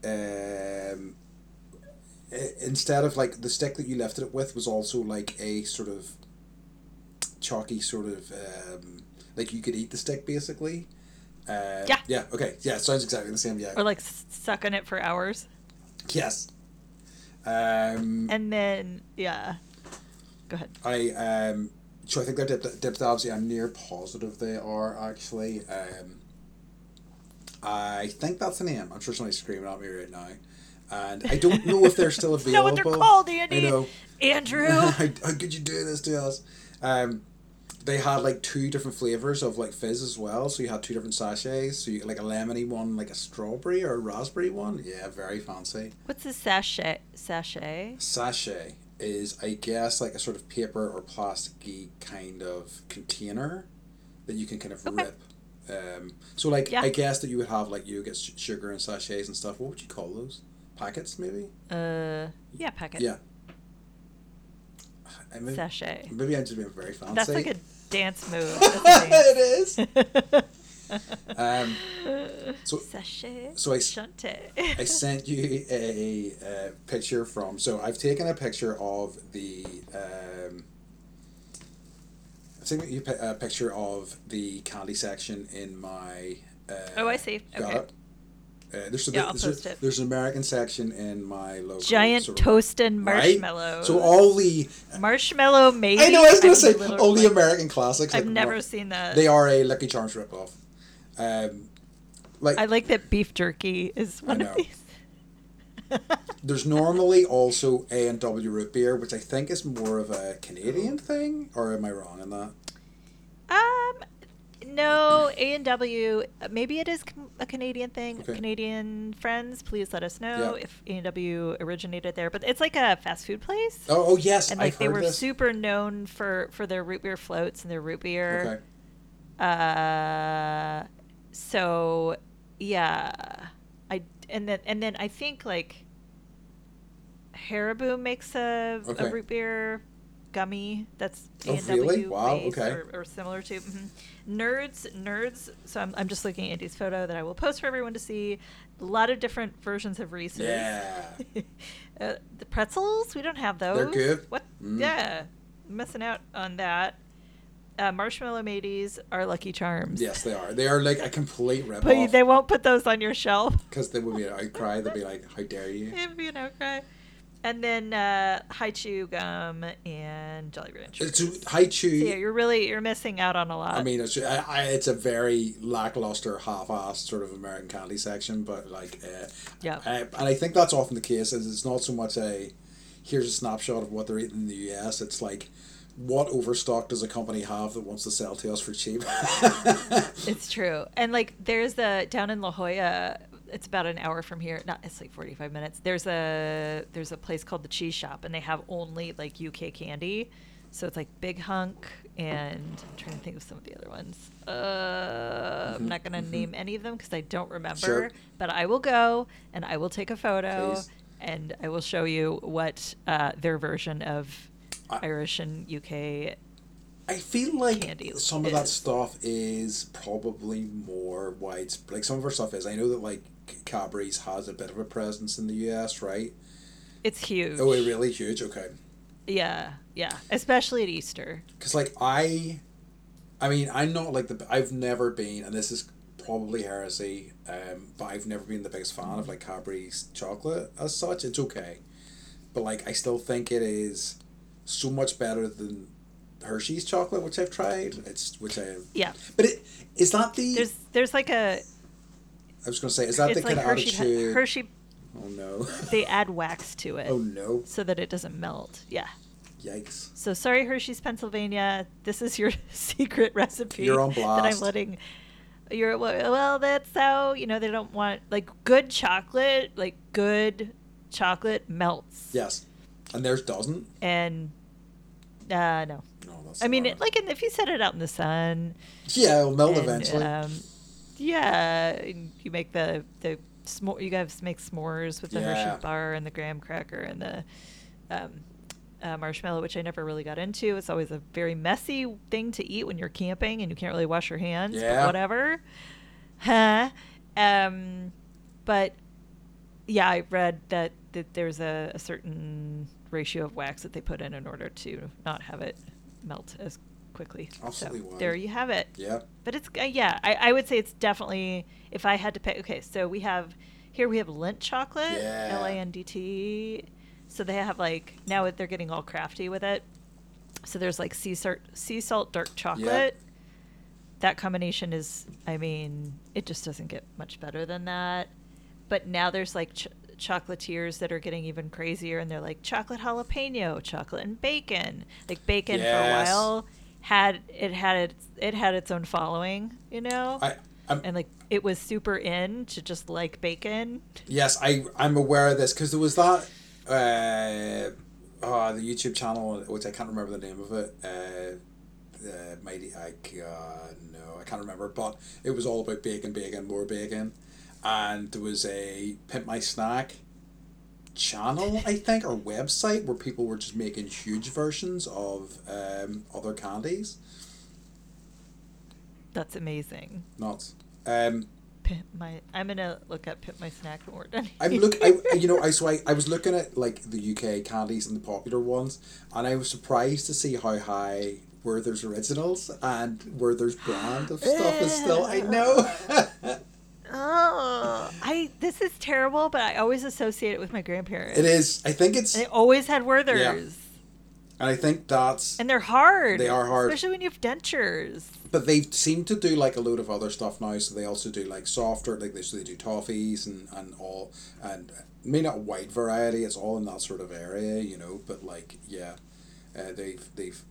Um. Instead of like the stick that you lifted it with was also like a sort of chalky sort of um like you could eat the stick basically. Uh, Yeah. Yeah. Okay. Yeah. Sounds exactly the same. Yeah. Or like suck on it for hours. Yes. Um, And then yeah. Go ahead. I um, so I think they're dip, dip dabs. Yeah, I'm near positive they are actually. Um, I think that's the name. I'm sure somebody's screaming at me right now, and I don't know if they're still available. know what they're called, Andy. I know. Andrew. how, how could you do this to us? Um, they had like two different flavors of like fizz as well. So you had two different sachets. So you like a lemony one, like a strawberry or a raspberry one. Yeah, very fancy. What's a sachet? Sachet. sachet is I guess like a sort of paper or plasticky kind of container that you can kind of Okay. rip Um, so like Yeah. I guess that you would have like you get sugar and sachets and stuff. What would you call those? Packets maybe. Uh, yeah, packet. Yeah. I maybe, Sachet. maybe I'm just being very fancy. That's like a dance move. It is. Um, so Sachet. so I Shante. I sent you a, uh picture from. So I've taken a picture of the. Um, I've taken you a picture of the candy section in my. Uh, Oh, I see. Got Okay. it. Uh, there's, a, Yeah, I'll there's, a, there's an American section in my local Giant sort of- toasted right? So all the marshmallow mateys. I know I was gonna say all the American classics. I've like never seen that. They are a Lucky Charms ripoff. Um, like I like that beef jerky is one of these. There's normally also A and W root beer, which I think is more of a Canadian thing, or am I wrong in that? Um, no, A and W. Maybe it is a Canadian thing. Okay. Canadian friends, please let us know Yeah. if A and W originated there. But it's like a fast food place, Oh, oh yes, and like I've they were this. super known for for their root beer floats and their root beer. Okay. Uh, so yeah, I and then and then I think like Haribo makes a, Okay. a root beer gummy that's Oh, A and W really? Wow, okay. or, or similar to mhm. Nerds Nerds. So I'm I'm just looking at Andy's photo that I will post for everyone to see. A lot of different versions of Reese's. Yeah. uh, the pretzels we don't have those. They're good. What? Mm. Yeah, missing out on that. Uh, marshmallow mateys are Lucky Charms. Yes, they are. They are like a complete But ripoff. they won't put those on your shelf. Because they would be an outcry. They'd be like, "How dare you!" It'd be an outcry. And then uh, Hi-Chew gum and Jolly Ranchers. It's high So chew. yeah, you're really you're missing out on a lot. I mean, it's I, I, it's a very lackluster, half-assed sort of American candy section, but like, uh, Yeah. I, and I think that's often the case. Is it's not so much a here's a snapshot of what they're eating in the U.S. It's like what overstock does a company have that wants to sell to us for cheap? It's true. And like there's a down in La Jolla, it's about an hour from here. Not it's like 45 minutes. There's a there's a place called the Cheese Shop and they have only like UK candy. So it's like Big Hunk and I'm trying to think of some of the other ones. Uh, I'm not going to name any of them because I don't remember. Sure. But I will go and I will take a photo Please. and I will show you what uh, their version of I- Irish and UK I feel like Candy some of that stuff is probably more widespread. Like some of our stuff is. I know that like Cadbury's has a bit of a presence in the U.S. Right? It's huge. Oh, it really huge. Okay. Yeah, yeah. Especially at Easter. Because like I, I mean, I'm not like the. I've never been, and this is probably heresy. Um, but I've never been the biggest fan of like Cadbury's chocolate as such. It's okay, but like I still think it is so much better than Hershey's chocolate, which I've tried. It's which I. Yeah. But it is that the. There's there's like a I was gonna say, is that the like kind of Hershey attitude? Hershey Oh no! they add wax to it oh no! so that it doesn't melt. Yeah. Yikes! So sorry Hershey's Pennsylvania, this is your secret recipe You're on blast. that I'm letting you're well well, that's how, you know, they don't want like good chocolate, like good chocolate melts. Yes, and theirs doesn't. And uh no. No, that's. I mean, it, like in, if you set it out in the sun, yeah, it'll melt and, eventually. Um, yeah, you make the the s'more. You guys make s'mores with the Yeah. Hershey bar and the graham cracker and the um, uh, marshmallow, which I never really got into. It's always a very messy thing to eat when you're camping and you can't really wash your hands. Yeah. But whatever. Huh. Um, but yeah, I read that, that there's a, a certain ratio of wax that they put in in order to not have it melt as quickly. So there you have it. yeah. But it's uh, yeah, I, I would say it's definitely if I had to pick. Okay, so we have here we have Lindt chocolate, Yeah. L A N D T. So they have like now they're getting all crafty with it. So there's like sea salt, sea salt dark chocolate. That combination is, I mean, it just doesn't get much better than that. But now there's like ch- chocolatiers that are getting even crazier, and they're like chocolate jalapeno, chocolate and bacon. Like bacon for a while had it had its it had its own following, you know, I. I'm, and like it was super in to just like bacon. Yes, I I'm aware of this because there was that uh, oh, the YouTube channel which I can't remember the name of it. Uh, uh, mighty I uh, no I can't remember, but it was all about bacon, bacon, more bacon, and there was a pimp my snack channel I think or website where people were just making huge versions of um, other candies. That's amazing. Nuts. Um, Pimp my. I'm gonna look up pimp my snack when. I'm look. I you know I so I, I was looking at like the UK candies and the popular ones, and I was surprised to see how high Werther's Originals and Werther's brand of stuff is still. I know. Oh, I this is terrible, but I always associate it with my grandparents. it is. I think it's, They always had Werthers, and I think that's. and they're hard. They are hard. especially when you have dentures. But they seem to do like a load of other stuff now. So they also do like softer, like they so they do toffees and and all, and mean not a wide variety. It's all in that sort of area, you know. But like yeah, uh, they've they've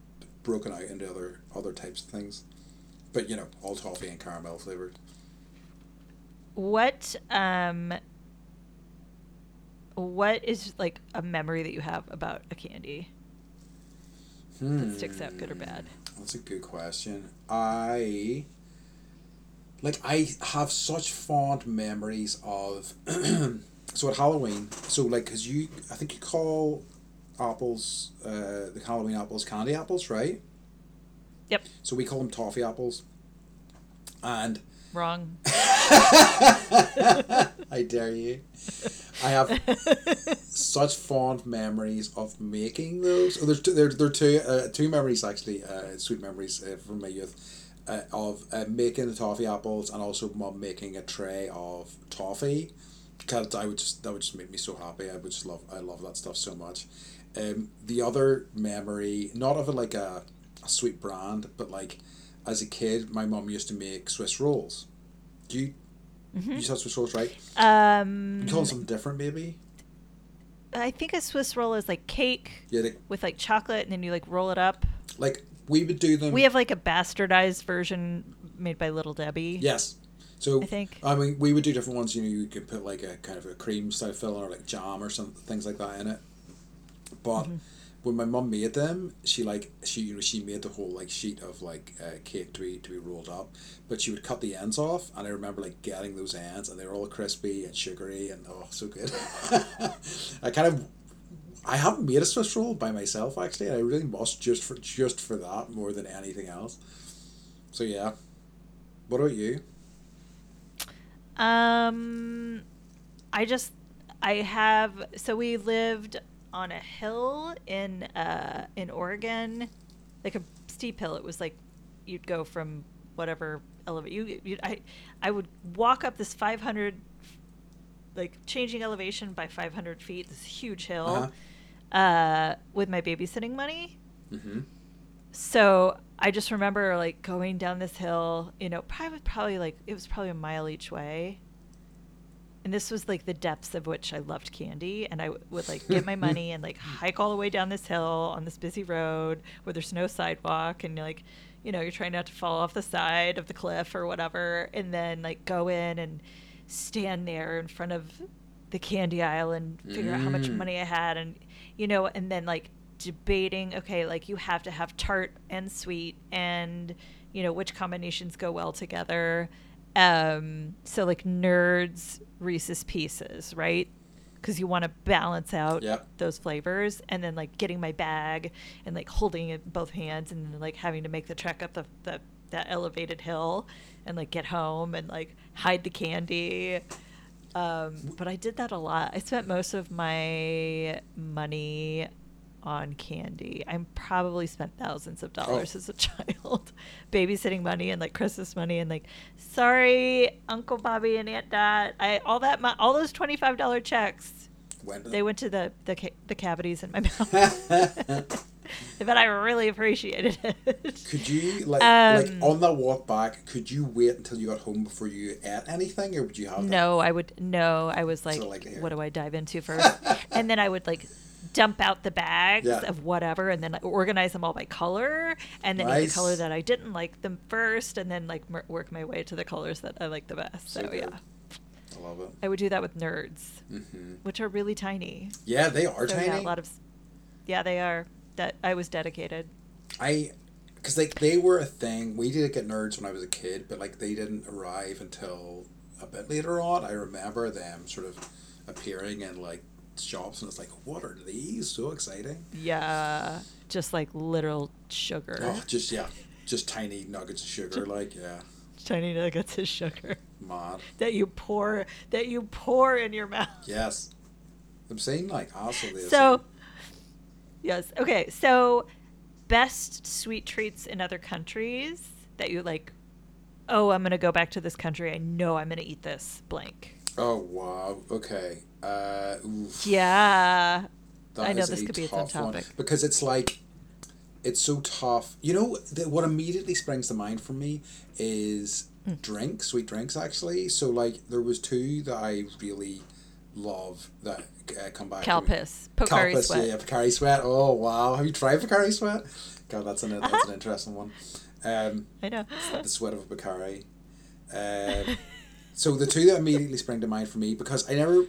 broken out into other other types of things, but you know all toffee and caramel flavored. What um. What is like a memory that you have about a candy that sticks out, good or bad? That's a good question. I like I have such fond memories of so at Halloween. So like, cause you, I think you call apples, uh, the Halloween apples, candy apples, right? Yep, So we call them toffee apples. And wrong. I dare you. I have such fond memories of making those. Oh, there's two, there, there are two, uh, two memories actually, uh, sweet memories uh, from my youth, uh, of uh, making the toffee apples and also mum making a tray of toffee. Because I would just that would just make me so happy. I would just love I love that stuff so much. Um, the other memory, not of a, like a, a sweet brand, but like as a kid, my mom used to make Swiss rolls. Do you? You said Swiss rolls, right? Um, You call them something different, maybe? I think a Swiss roll is like cake Yeah, with like chocolate, and then you like roll it up. like we would do them. We have like a bastardized version made by Little Debbie. yes. So I think. I mean, we would do different ones. You know, you could put like a kind of a cream style filling or like jam or some things like that in it. But Mm-hmm. When my mum made them, she like she you know she made the whole like sheet of like uh, cake to be to be rolled up, but she would cut the ends off, and I remember like getting those ends, and they were all crispy and sugary and oh so good. I kind of. I haven't made a Swiss roll by myself actually, and I really must just for just for that more than anything else. So yeah. What about you? Um, I just I have so we lived on a hill in uh in Oregon, like a steep hill. It was like you'd go from whatever elevate you you I I would walk up this five hundred like changing elevation by five hundred feet. This huge hill, Uh-huh. uh, with my babysitting money. Mm-hmm. So I just remember like going down this hill, you know, probably probably like it was probably a mile each way. And this was like the depths of which I loved candy, and I w- would like get my money and like hike all the way down this hill on this busy road where there's no sidewalk, and you're like, you know, you're trying not to fall off the side of the cliff or whatever, and then like go in and stand there in front of the candy aisle and figure out how much Mm. money I had, and you know, and then like debating okay like you have to have tart and sweet and you know which combinations go well together um so like nerds reese's pieces right because you want to balance out Yep. those flavors and then like getting my bag and like holding it both hands and like having to make the trek up the, the that elevated hill and like get home and like hide the candy um, but I did that a lot. I spent most of my money on candy. I probably spent thousands of dollars Oh. as a child, babysitting money and like Christmas money and like, sorry, Uncle Bobby and Aunt Dot. I all that mo- all those twenty five dollar checks. They went to the the, ca- the cavities in my mouth. but I really appreciated it. Could you like like Um, on that walk back? Could you wait until you got home before you ate anything, or would you have that? No, I would no. I was like, I like what do I dive into first? and then I would like dump out the bags Yeah. of whatever, and then like, organize them all by color, and then Nice. the color that I didn't like them first, and then like work my way to the colors that I like the best. So So, yeah, I love it. I would do that with nerds, hmm which are really tiny. Yeah, they are so tiny. yeah, a lot of, yeah, they are. That I was dedicated. I because like they were a thing. We did get nerds when I was a kid, but like they didn't arrive until a bit later on. I remember them sort of appearing in like shops, and it's like, what are these? So exciting! Yeah, just like literal sugar. Oh, just yeah, just tiny nuggets of sugar. Like yeah, Tiny nuggets of sugar mad. that you pour that you pour in your mouth. Yes, I'm saying like absolutely. So, yes, okay. So, best sweet treats in other countries that you like. Oh, I'm gonna go back to this country. I know I'm gonna eat this blank. Oh wow. Okay. Uh. Yeah, I know this could be its own tough one. because it's like it's so tough. You know the, what immediately springs to mind for me is Mm. drinks, sweet drinks actually. So like there was two that I really love that uh, come back. Calpis, Pocari Calpis, Sweat. yeah, yeah, Pocari Sweat. Oh wow, have you tried Pocari Sweat? God, that's an that's an interesting one. Um, I know. the sweat of a Pocari. Um, so the two that immediately spring to mind for me because I never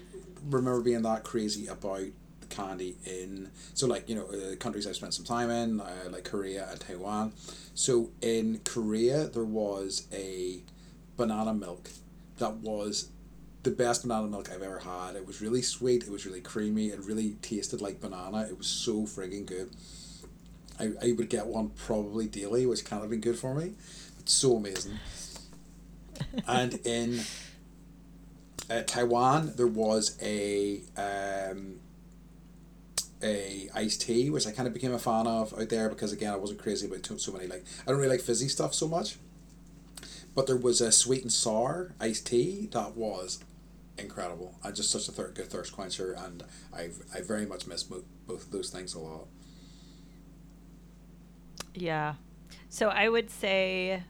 remember being that crazy about the candy in so like you know uh, countries I've spent some time in uh, like Korea and Taiwan. So in Korea there was a banana milk that was the best banana milk I've ever had. It was really sweet. It was really creamy. It really tasted like banana. It was so frigging good. I, I would get one probably daily, which kind of been good for me. It's so amazing. And in uh, Taiwan, there was a um, a iced tea, which I kind of became a fan of out there because again, I wasn't crazy about so many like I don't really like fizzy stuff so much. But there was a sweet and sour iced tea that was incredible. and just such a thir- good thirst quencher, and I I very much miss both both of those things a lot. Yeah. So I would say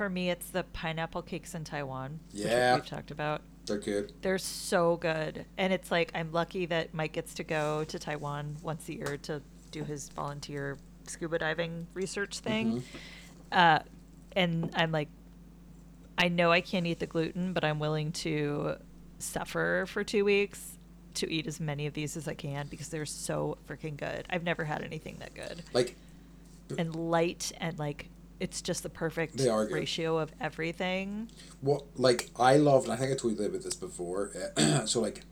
for me it's the pineapple cakes in Taiwan. which Yeah. we've talked about. They're good. They're so good. And it's like I'm lucky that Mike gets to go to Taiwan once a year to do his volunteer scuba diving research thing. Mhm. Uh, and I'm like, I know I can't eat the gluten, but I'm willing to suffer for two weeks to eat as many of these as I can because they're so freaking good. I've never had anything that good Like and light and like it's just the perfect They ratio of everything. what like I loved and I think I told you about this before uh, so like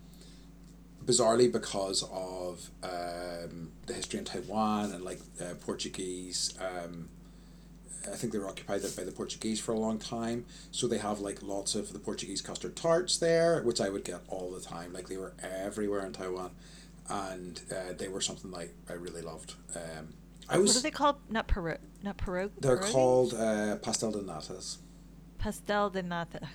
bizarrely because of um, the history in Taiwan and like uh, Portuguese um, I think they were occupied by the Portuguese for a long time. So they have like lots of the Portuguese custard tarts there which I would get all the time. Like they were everywhere in Taiwan and uh, they were something like I really loved um, I was what are they called? Not paro not pierogi. they're pierogies? called uh, pastel de natas pastel de nata.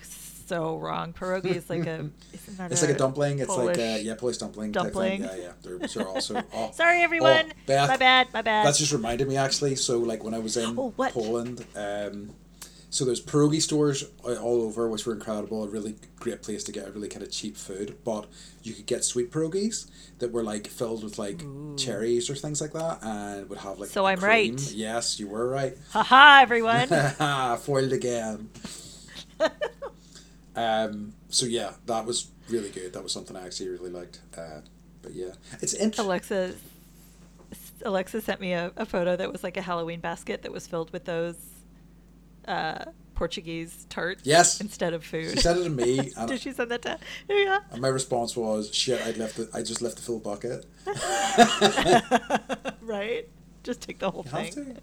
So wrong. Pierogi is like a. It's like a dumpling. It's like a yeah, Polish dumpling. dumpling. Type thing. Yeah, yeah. They're, they're also. Oh, Sorry, everyone. Oh, Beth, my bad. My bad. That's just reminded me actually. So like when I was in Oh. Poland, um, so there's pierogi stores all over, which were incredible. A really great place to get a really kind of cheap food. But you could get sweet pierogies that were like filled with like cherries or things like that, and would have like. So I'm cream. right. Yes, you were right. Haha, everyone. Foiled again. Um, so yeah, that was really good. That was something I actually really liked. Uh, but yeah, it's interesting. Alexa. Alexa sent me a, a photo that was like a Halloween basket that was filled with those uh, Portuguese tarts Yes. instead of food. She said it to me, Did she send that to? Yeah. and my response was, "Shit, I left it. I just left the full bucket." right. Just take the whole You thing.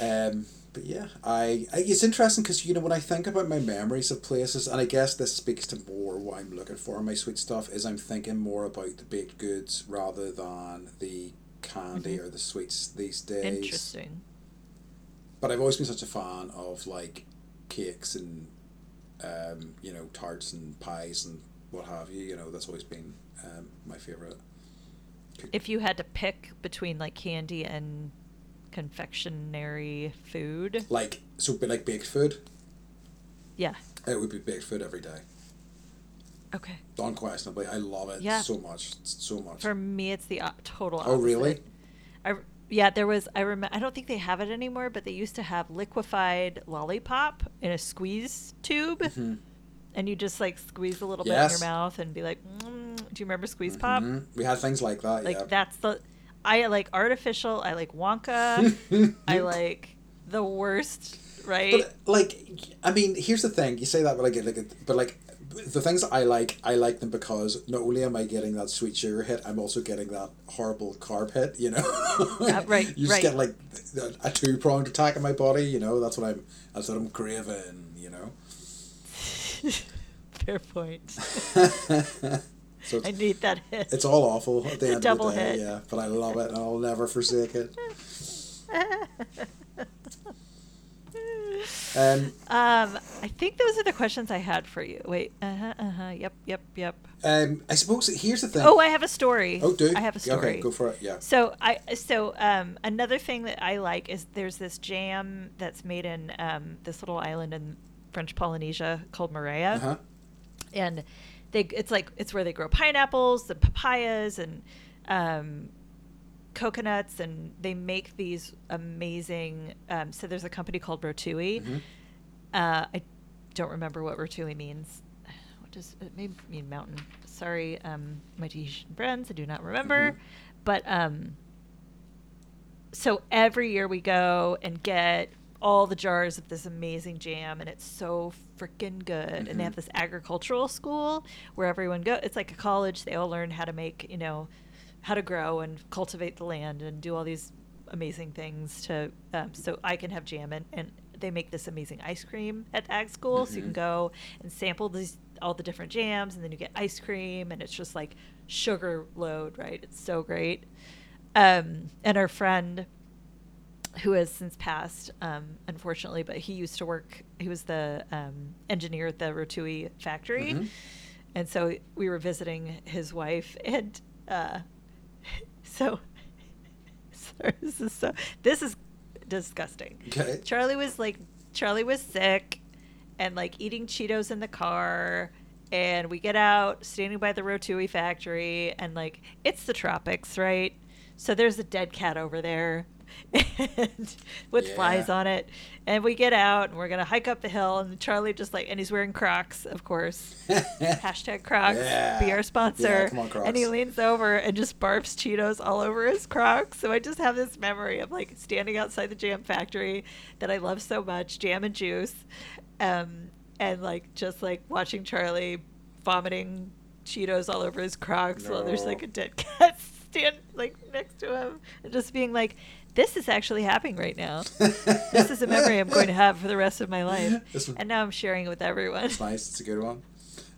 Um, but yeah, I, I it's interesting because you know when I think about my memories of places, and I guess this speaks to more what I'm looking for in my sweet stuff is I'm thinking more about the baked goods rather than the candy or the sweets these days. Mm-hmm. Interesting. But I've always been such a fan of like cakes and um, you know tarts and pies and what have you. You know that's always been um, my favorite. If you had to pick between like candy and confectionery food, Like so, but like baked food, yeah. it would be baked food every day. Okay. Unquestionably, I love it Yeah. so much, so much. For me, it's the total. Oh, really? I yeah, there was. I remember. I don't think they have it anymore, but they used to have liquefied lollipop in a squeeze tube, Mhm. and you just like squeeze a little bit in your mouth and be like, mm. "Do you remember squeeze pop?" Mhm. We had things like that. Like yeah. that's the. I like artificial. I like Wonka. I like the worst. Right. But like, I mean, here's the thing. You say that, but like, like, but like, the things that I like, I like them because not only am I getting that sweet sugar hit, I'm also getting that horrible carb hit. You know, Uh, right, you just right. get like a two pronged attack in my body. You know, that's what I'm. That's what I'm craving. You know. Fair point. so I need that hit. it's all awful at the end of the day. hit. Yeah, but I love it, and I'll never forsake it. Um, Um, I think those are the questions I had for you. Wait. Uh huh. Uh huh. Yep. Yep. Yep. um, I suppose here's the thing. Oh, I have a story. Oh, do I have a story. Okay, go for it. Yeah. So I so um, another thing that I like is there's this jam that's made in um, this little island in French Polynesia called Moorea, Uh huh. and they it's like it's where they grow pineapples and papayas and um, coconuts, and they make these amazing. Um, so there's a company called Rotui. Mhm. Uh, I don't remember what Rotui means. What does it may mean mountain? Sorry, um, my Tahitian friends, I do not remember. Mhm. But um, so every year we go and get all the jars of this amazing jam, and it's so freaking good. And Mhm. they have this agricultural school where everyone go. It's like a college. They all learn how to make, you know, how to grow and cultivate the land and do all these amazing things to um, so I can have jam and, and they make this amazing ice cream at ag school so you can Mhm. go and sample these all the different jams and then you get ice cream and it's just like sugar load right it's so great um, and our friend who has since passed um, unfortunately but he used to work he was the um, engineer at the rotui factory Mhm. and so we were visiting his wife and uh, so sorry, this is so this is disgusting. Okay. charlie was like charlie was sick and like eating cheetos in the car and we get out standing by the rotui factory and like it's the tropics right? So there's a dead cat over there and with Yeah. flies on it and we get out and we're gonna hike up the hill and charlie just like and he's wearing crocs of course hashtag Crocs, Yeah. be our sponsor. Yeah, come on, Crocs. And he leans over and just barfs Cheetos all over his Crocs. So I just have this memory of like standing outside the jam factory that I love so much, jam and juice, um, and like just like watching Charlie vomiting Cheetos all over his Crocs while there's like a dead cat stand like next to him, and just being like, "This is actually happening right now. this is a memory I'm going to have for the rest of my life." One- And now I'm sharing it with everyone. It's nice. It's a good one.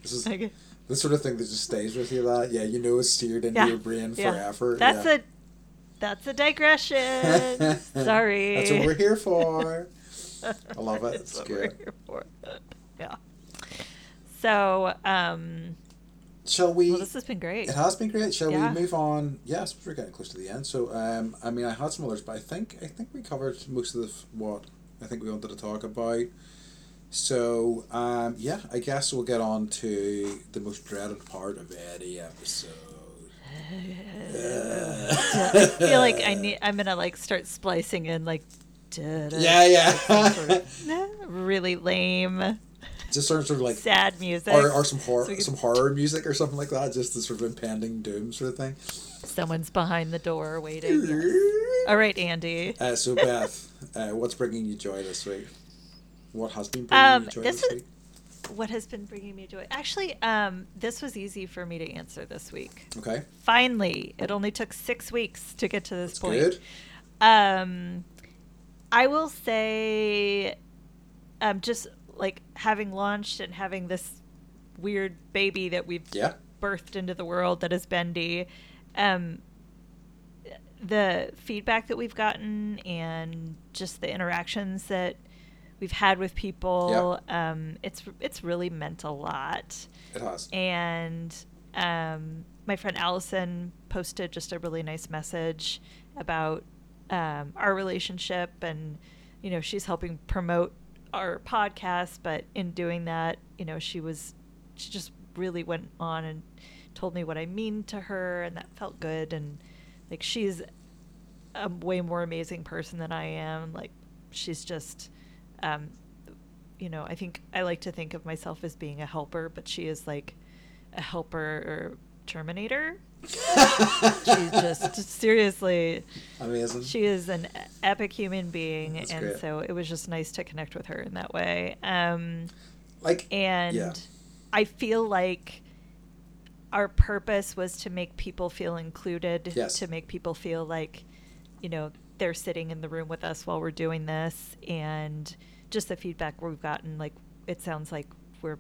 This is Okay. the sort of thing that just stays with you. That yeah, you know, it's seared into Yeah, your brain yeah. forever. That's yeah. a that's a digression. Sorry. That's what we're here for. I love it. That's It's what we're good. here for. Yeah. So, um, Shall we? well, this has been great. It has been great. Shall Yeah. we move on? Yes, we're getting close to the end. So, um, I mean, I had some others, but I think I think we covered most of the, what I think we wanted to talk about. So, um, yeah, I guess we'll get on to the most dreaded part of any episode. I feel like I need. I'm gonna like start splicing in like. Yeah, yeah. sort of really lame, Just sort of like, sad music. or, or some horror, So can- some horror music or something like that. Just the sort of impending doom sort of thing. Someone's behind the door waiting. yes. All right, Andy. Uh, so Beth, uh, what's bringing you joy this week? What has been bringing Um, you joy this this is- week? What has been bringing me joy? Actually, um, this was easy for me to answer this week. Okay, Finally, it only took six weeks to get to this that's point. good. Um, I will say, um, just like having launched and having this weird baby that we've Yeah. birthed into the world that is Bendy, um, the feedback that we've gotten and just the interactions that we've had with people, um, it's it's really meant a lot It has. and um, my friend Allison posted just a really nice message about um, our relationship, and you know she's helping promote our podcast. But in doing that, you know she was she just really went on and told me what I mean to her, and that felt good. And like she's a way more amazing person than I am. Like she's just um, you know, I think I like to think of myself as being a helper, but she is like a helper or Terminator. She's just seriously, Amazing. she is an epic human being, That's and great. so it was just nice to connect with her in that way. Um, like, and Yeah. I feel like our purpose was to make people feel included, Yes. to make people feel like, you know, they're sitting in the room with us while we're doing this, and just the feedback we've gotten, like it sounds like we're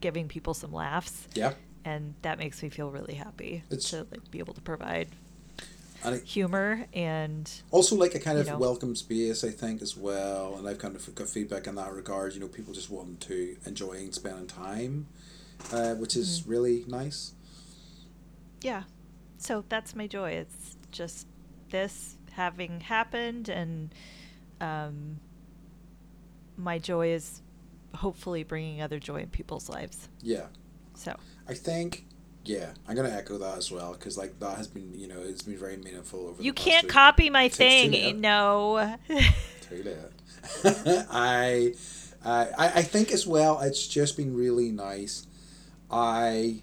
giving people some laughs, yeah. And that makes me feel really happy It's- to like be able to provide it, humor and also like a kind of know. welcome space i think as well and i've kind of got feedback in that regard you know people just wanting to enjoying spending time uh, which is Mhm. really nice. Yeah. So that's my joy. It's just this having happened and um, my joy is hopefully bringing other joy in people's lives. Yeah. So i think yeah i'm gonna echo that as well because like that has been you know it's been very meaningful over you can't week. copy my It's too late. thing no Too late. I, I, I think as well. It's just been really nice. I,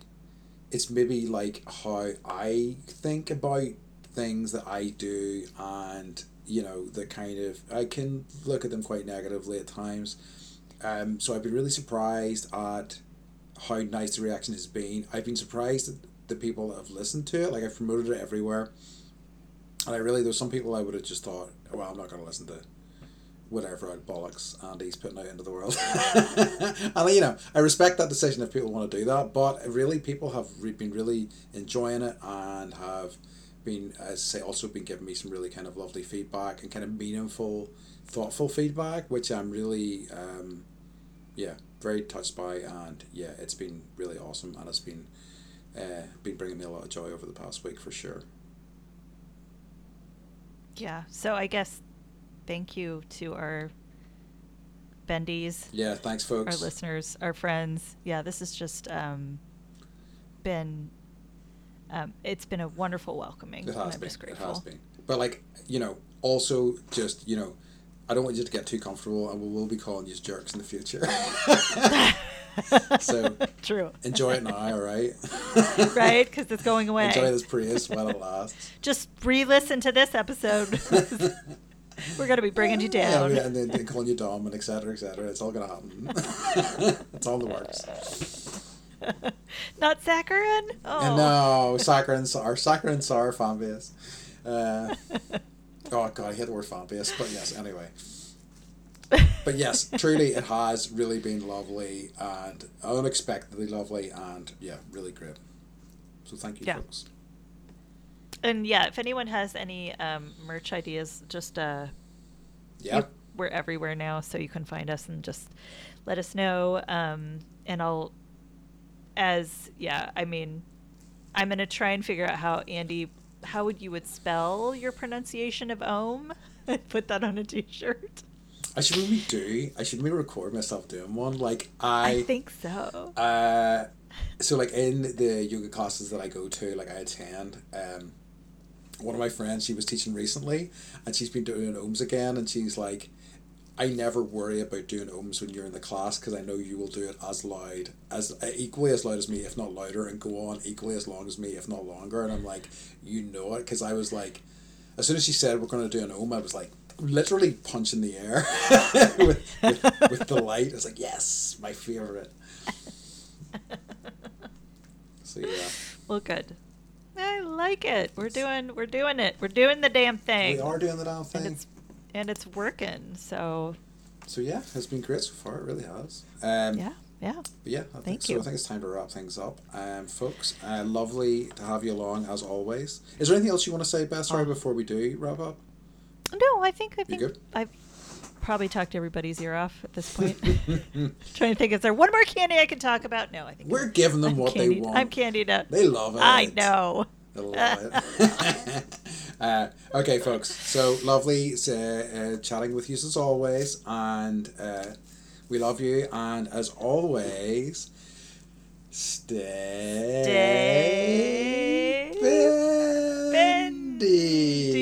it's maybe like how I think about things that I do, and you know the kind of I can look at them quite negatively at times. Um, so I've been really surprised at how nice the reaction has been. I've been surprised at the people that have listened to it. Like I've promoted it everywhere. And I really, there's some people I would have just thought, well, I'm not going to listen to whatever out bollocks Andy's putting out into the world. and you know, I respect that decision if people want to do that, but really, people have been really enjoying it and have been, as I say, also been giving me some really kind of lovely feedback and kind of meaningful, thoughtful feedback, which I'm really, um, yeah, very touched by, and yeah, it's been really awesome, and it's been, uh, been bringing me a lot of joy over the past week for sure. yeah so i guess thank you to our bendies Yeah, thanks, folks. our listeners, our friends. Yeah, this has just um, been. Um, it's been a wonderful welcoming. It has been. It has been. But like you know, also just you know, I don't want you to get too comfortable, and we will be calling you jerks in the future. so True. enjoy it now, all right? right, because it's going away. Enjoy this praise while it lasts. Just re-listen to this episode. We're gonna be bringing you down. yeah, and then, then calling you dumb and et cetera, et cetera. It's all gonna happen. it's all the works. Not saccharin. Oh And no, and Sar, Soccer and fan base. Uh, oh god, I hate the word fan base, but yes, anyway. But yes, truly, it has really been lovely and unexpectedly lovely, and yeah, really great. So thank you, Yeah. folks. and yeah, if anyone has any um, merch ideas, just uh, Yeah, you- we're everywhere now, so you can find us and just let us know. Um, and I'll, as yeah, I mean, I'm gonna try and figure out how Andy, how would you would spell your pronunciation of Ohm? Put that on a T-shirt. I should maybe do. I should maybe record myself doing one. Like I, I, think so. uh, so like in the yoga classes that I go to, like I attend, um, one of my friends she was teaching recently, and she's been doing ohms again, and she's like, I never worry about doing ohms when you're in the class because I know you will do it as loud as uh, equally as loud as me, if not louder, and go on equally as long as me, if not longer. And I'm like, you know it, because I was like, as soon as she said we're going to do an ohm, I was like, literally punching the air with, with, with the light. I was like, yes, my favorite. So yeah, Well, good. I like it. We're doing. We're doing it. We're doing the damn thing. we are doing the damn and thing. it's and it's working. So So yeah, it's been great so far. It really has. Um, yeah, yeah. But yeah, I think Thank so. you. I think it's time to wrap things up. Um, folks, uh, lovely to have you along as always. Is there anything else you want to say, Beth? Sorry, Oh. before we do wrap up. No, I think I think? I've probably talked everybody's ear off at this point. Trying to think, is there one more candy I can talk about? No, I think We're giving them I'm what candied. they want. I'm candied up. They love it. I know. They love it. uh, okay, folks. So lovely uh, uh, chatting with you as always, and uh, we love you. And as always, stay, Stay bendy.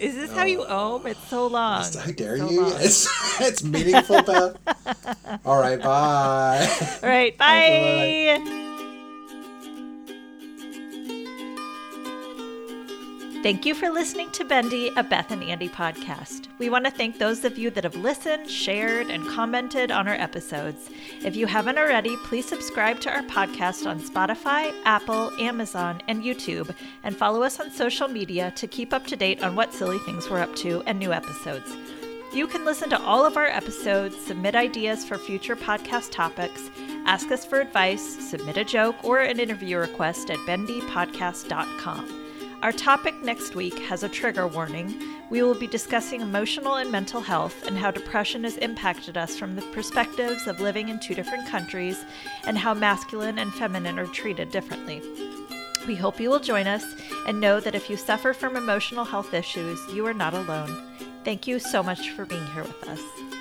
Is this how you ohm? It's so long. How dare So you? long. It's it's meaningful, Beth. All right, bye. All right, Bye. bye. Thank you for listening to Bendy, a Beth and Andy podcast. We want to thank those of you that have listened, shared, and commented on our episodes. If you haven't already, please subscribe to our podcast on Spotify, Apple, Amazon, and YouTube, and follow us on social media to keep up to date on what silly things we're up to and new episodes. You can listen to all of our episodes, submit ideas for future podcast topics, ask us for advice, submit a joke, or an interview request at bendypodcast.com. Our topic next week has a trigger warning. We will be discussing emotional and mental health and how depression has impacted us from the perspectives of living in two different countries and how masculine and feminine are treated differently. We hope you will join us and know that if you suffer from emotional health issues, you are not alone. Thank you so much for being here with us.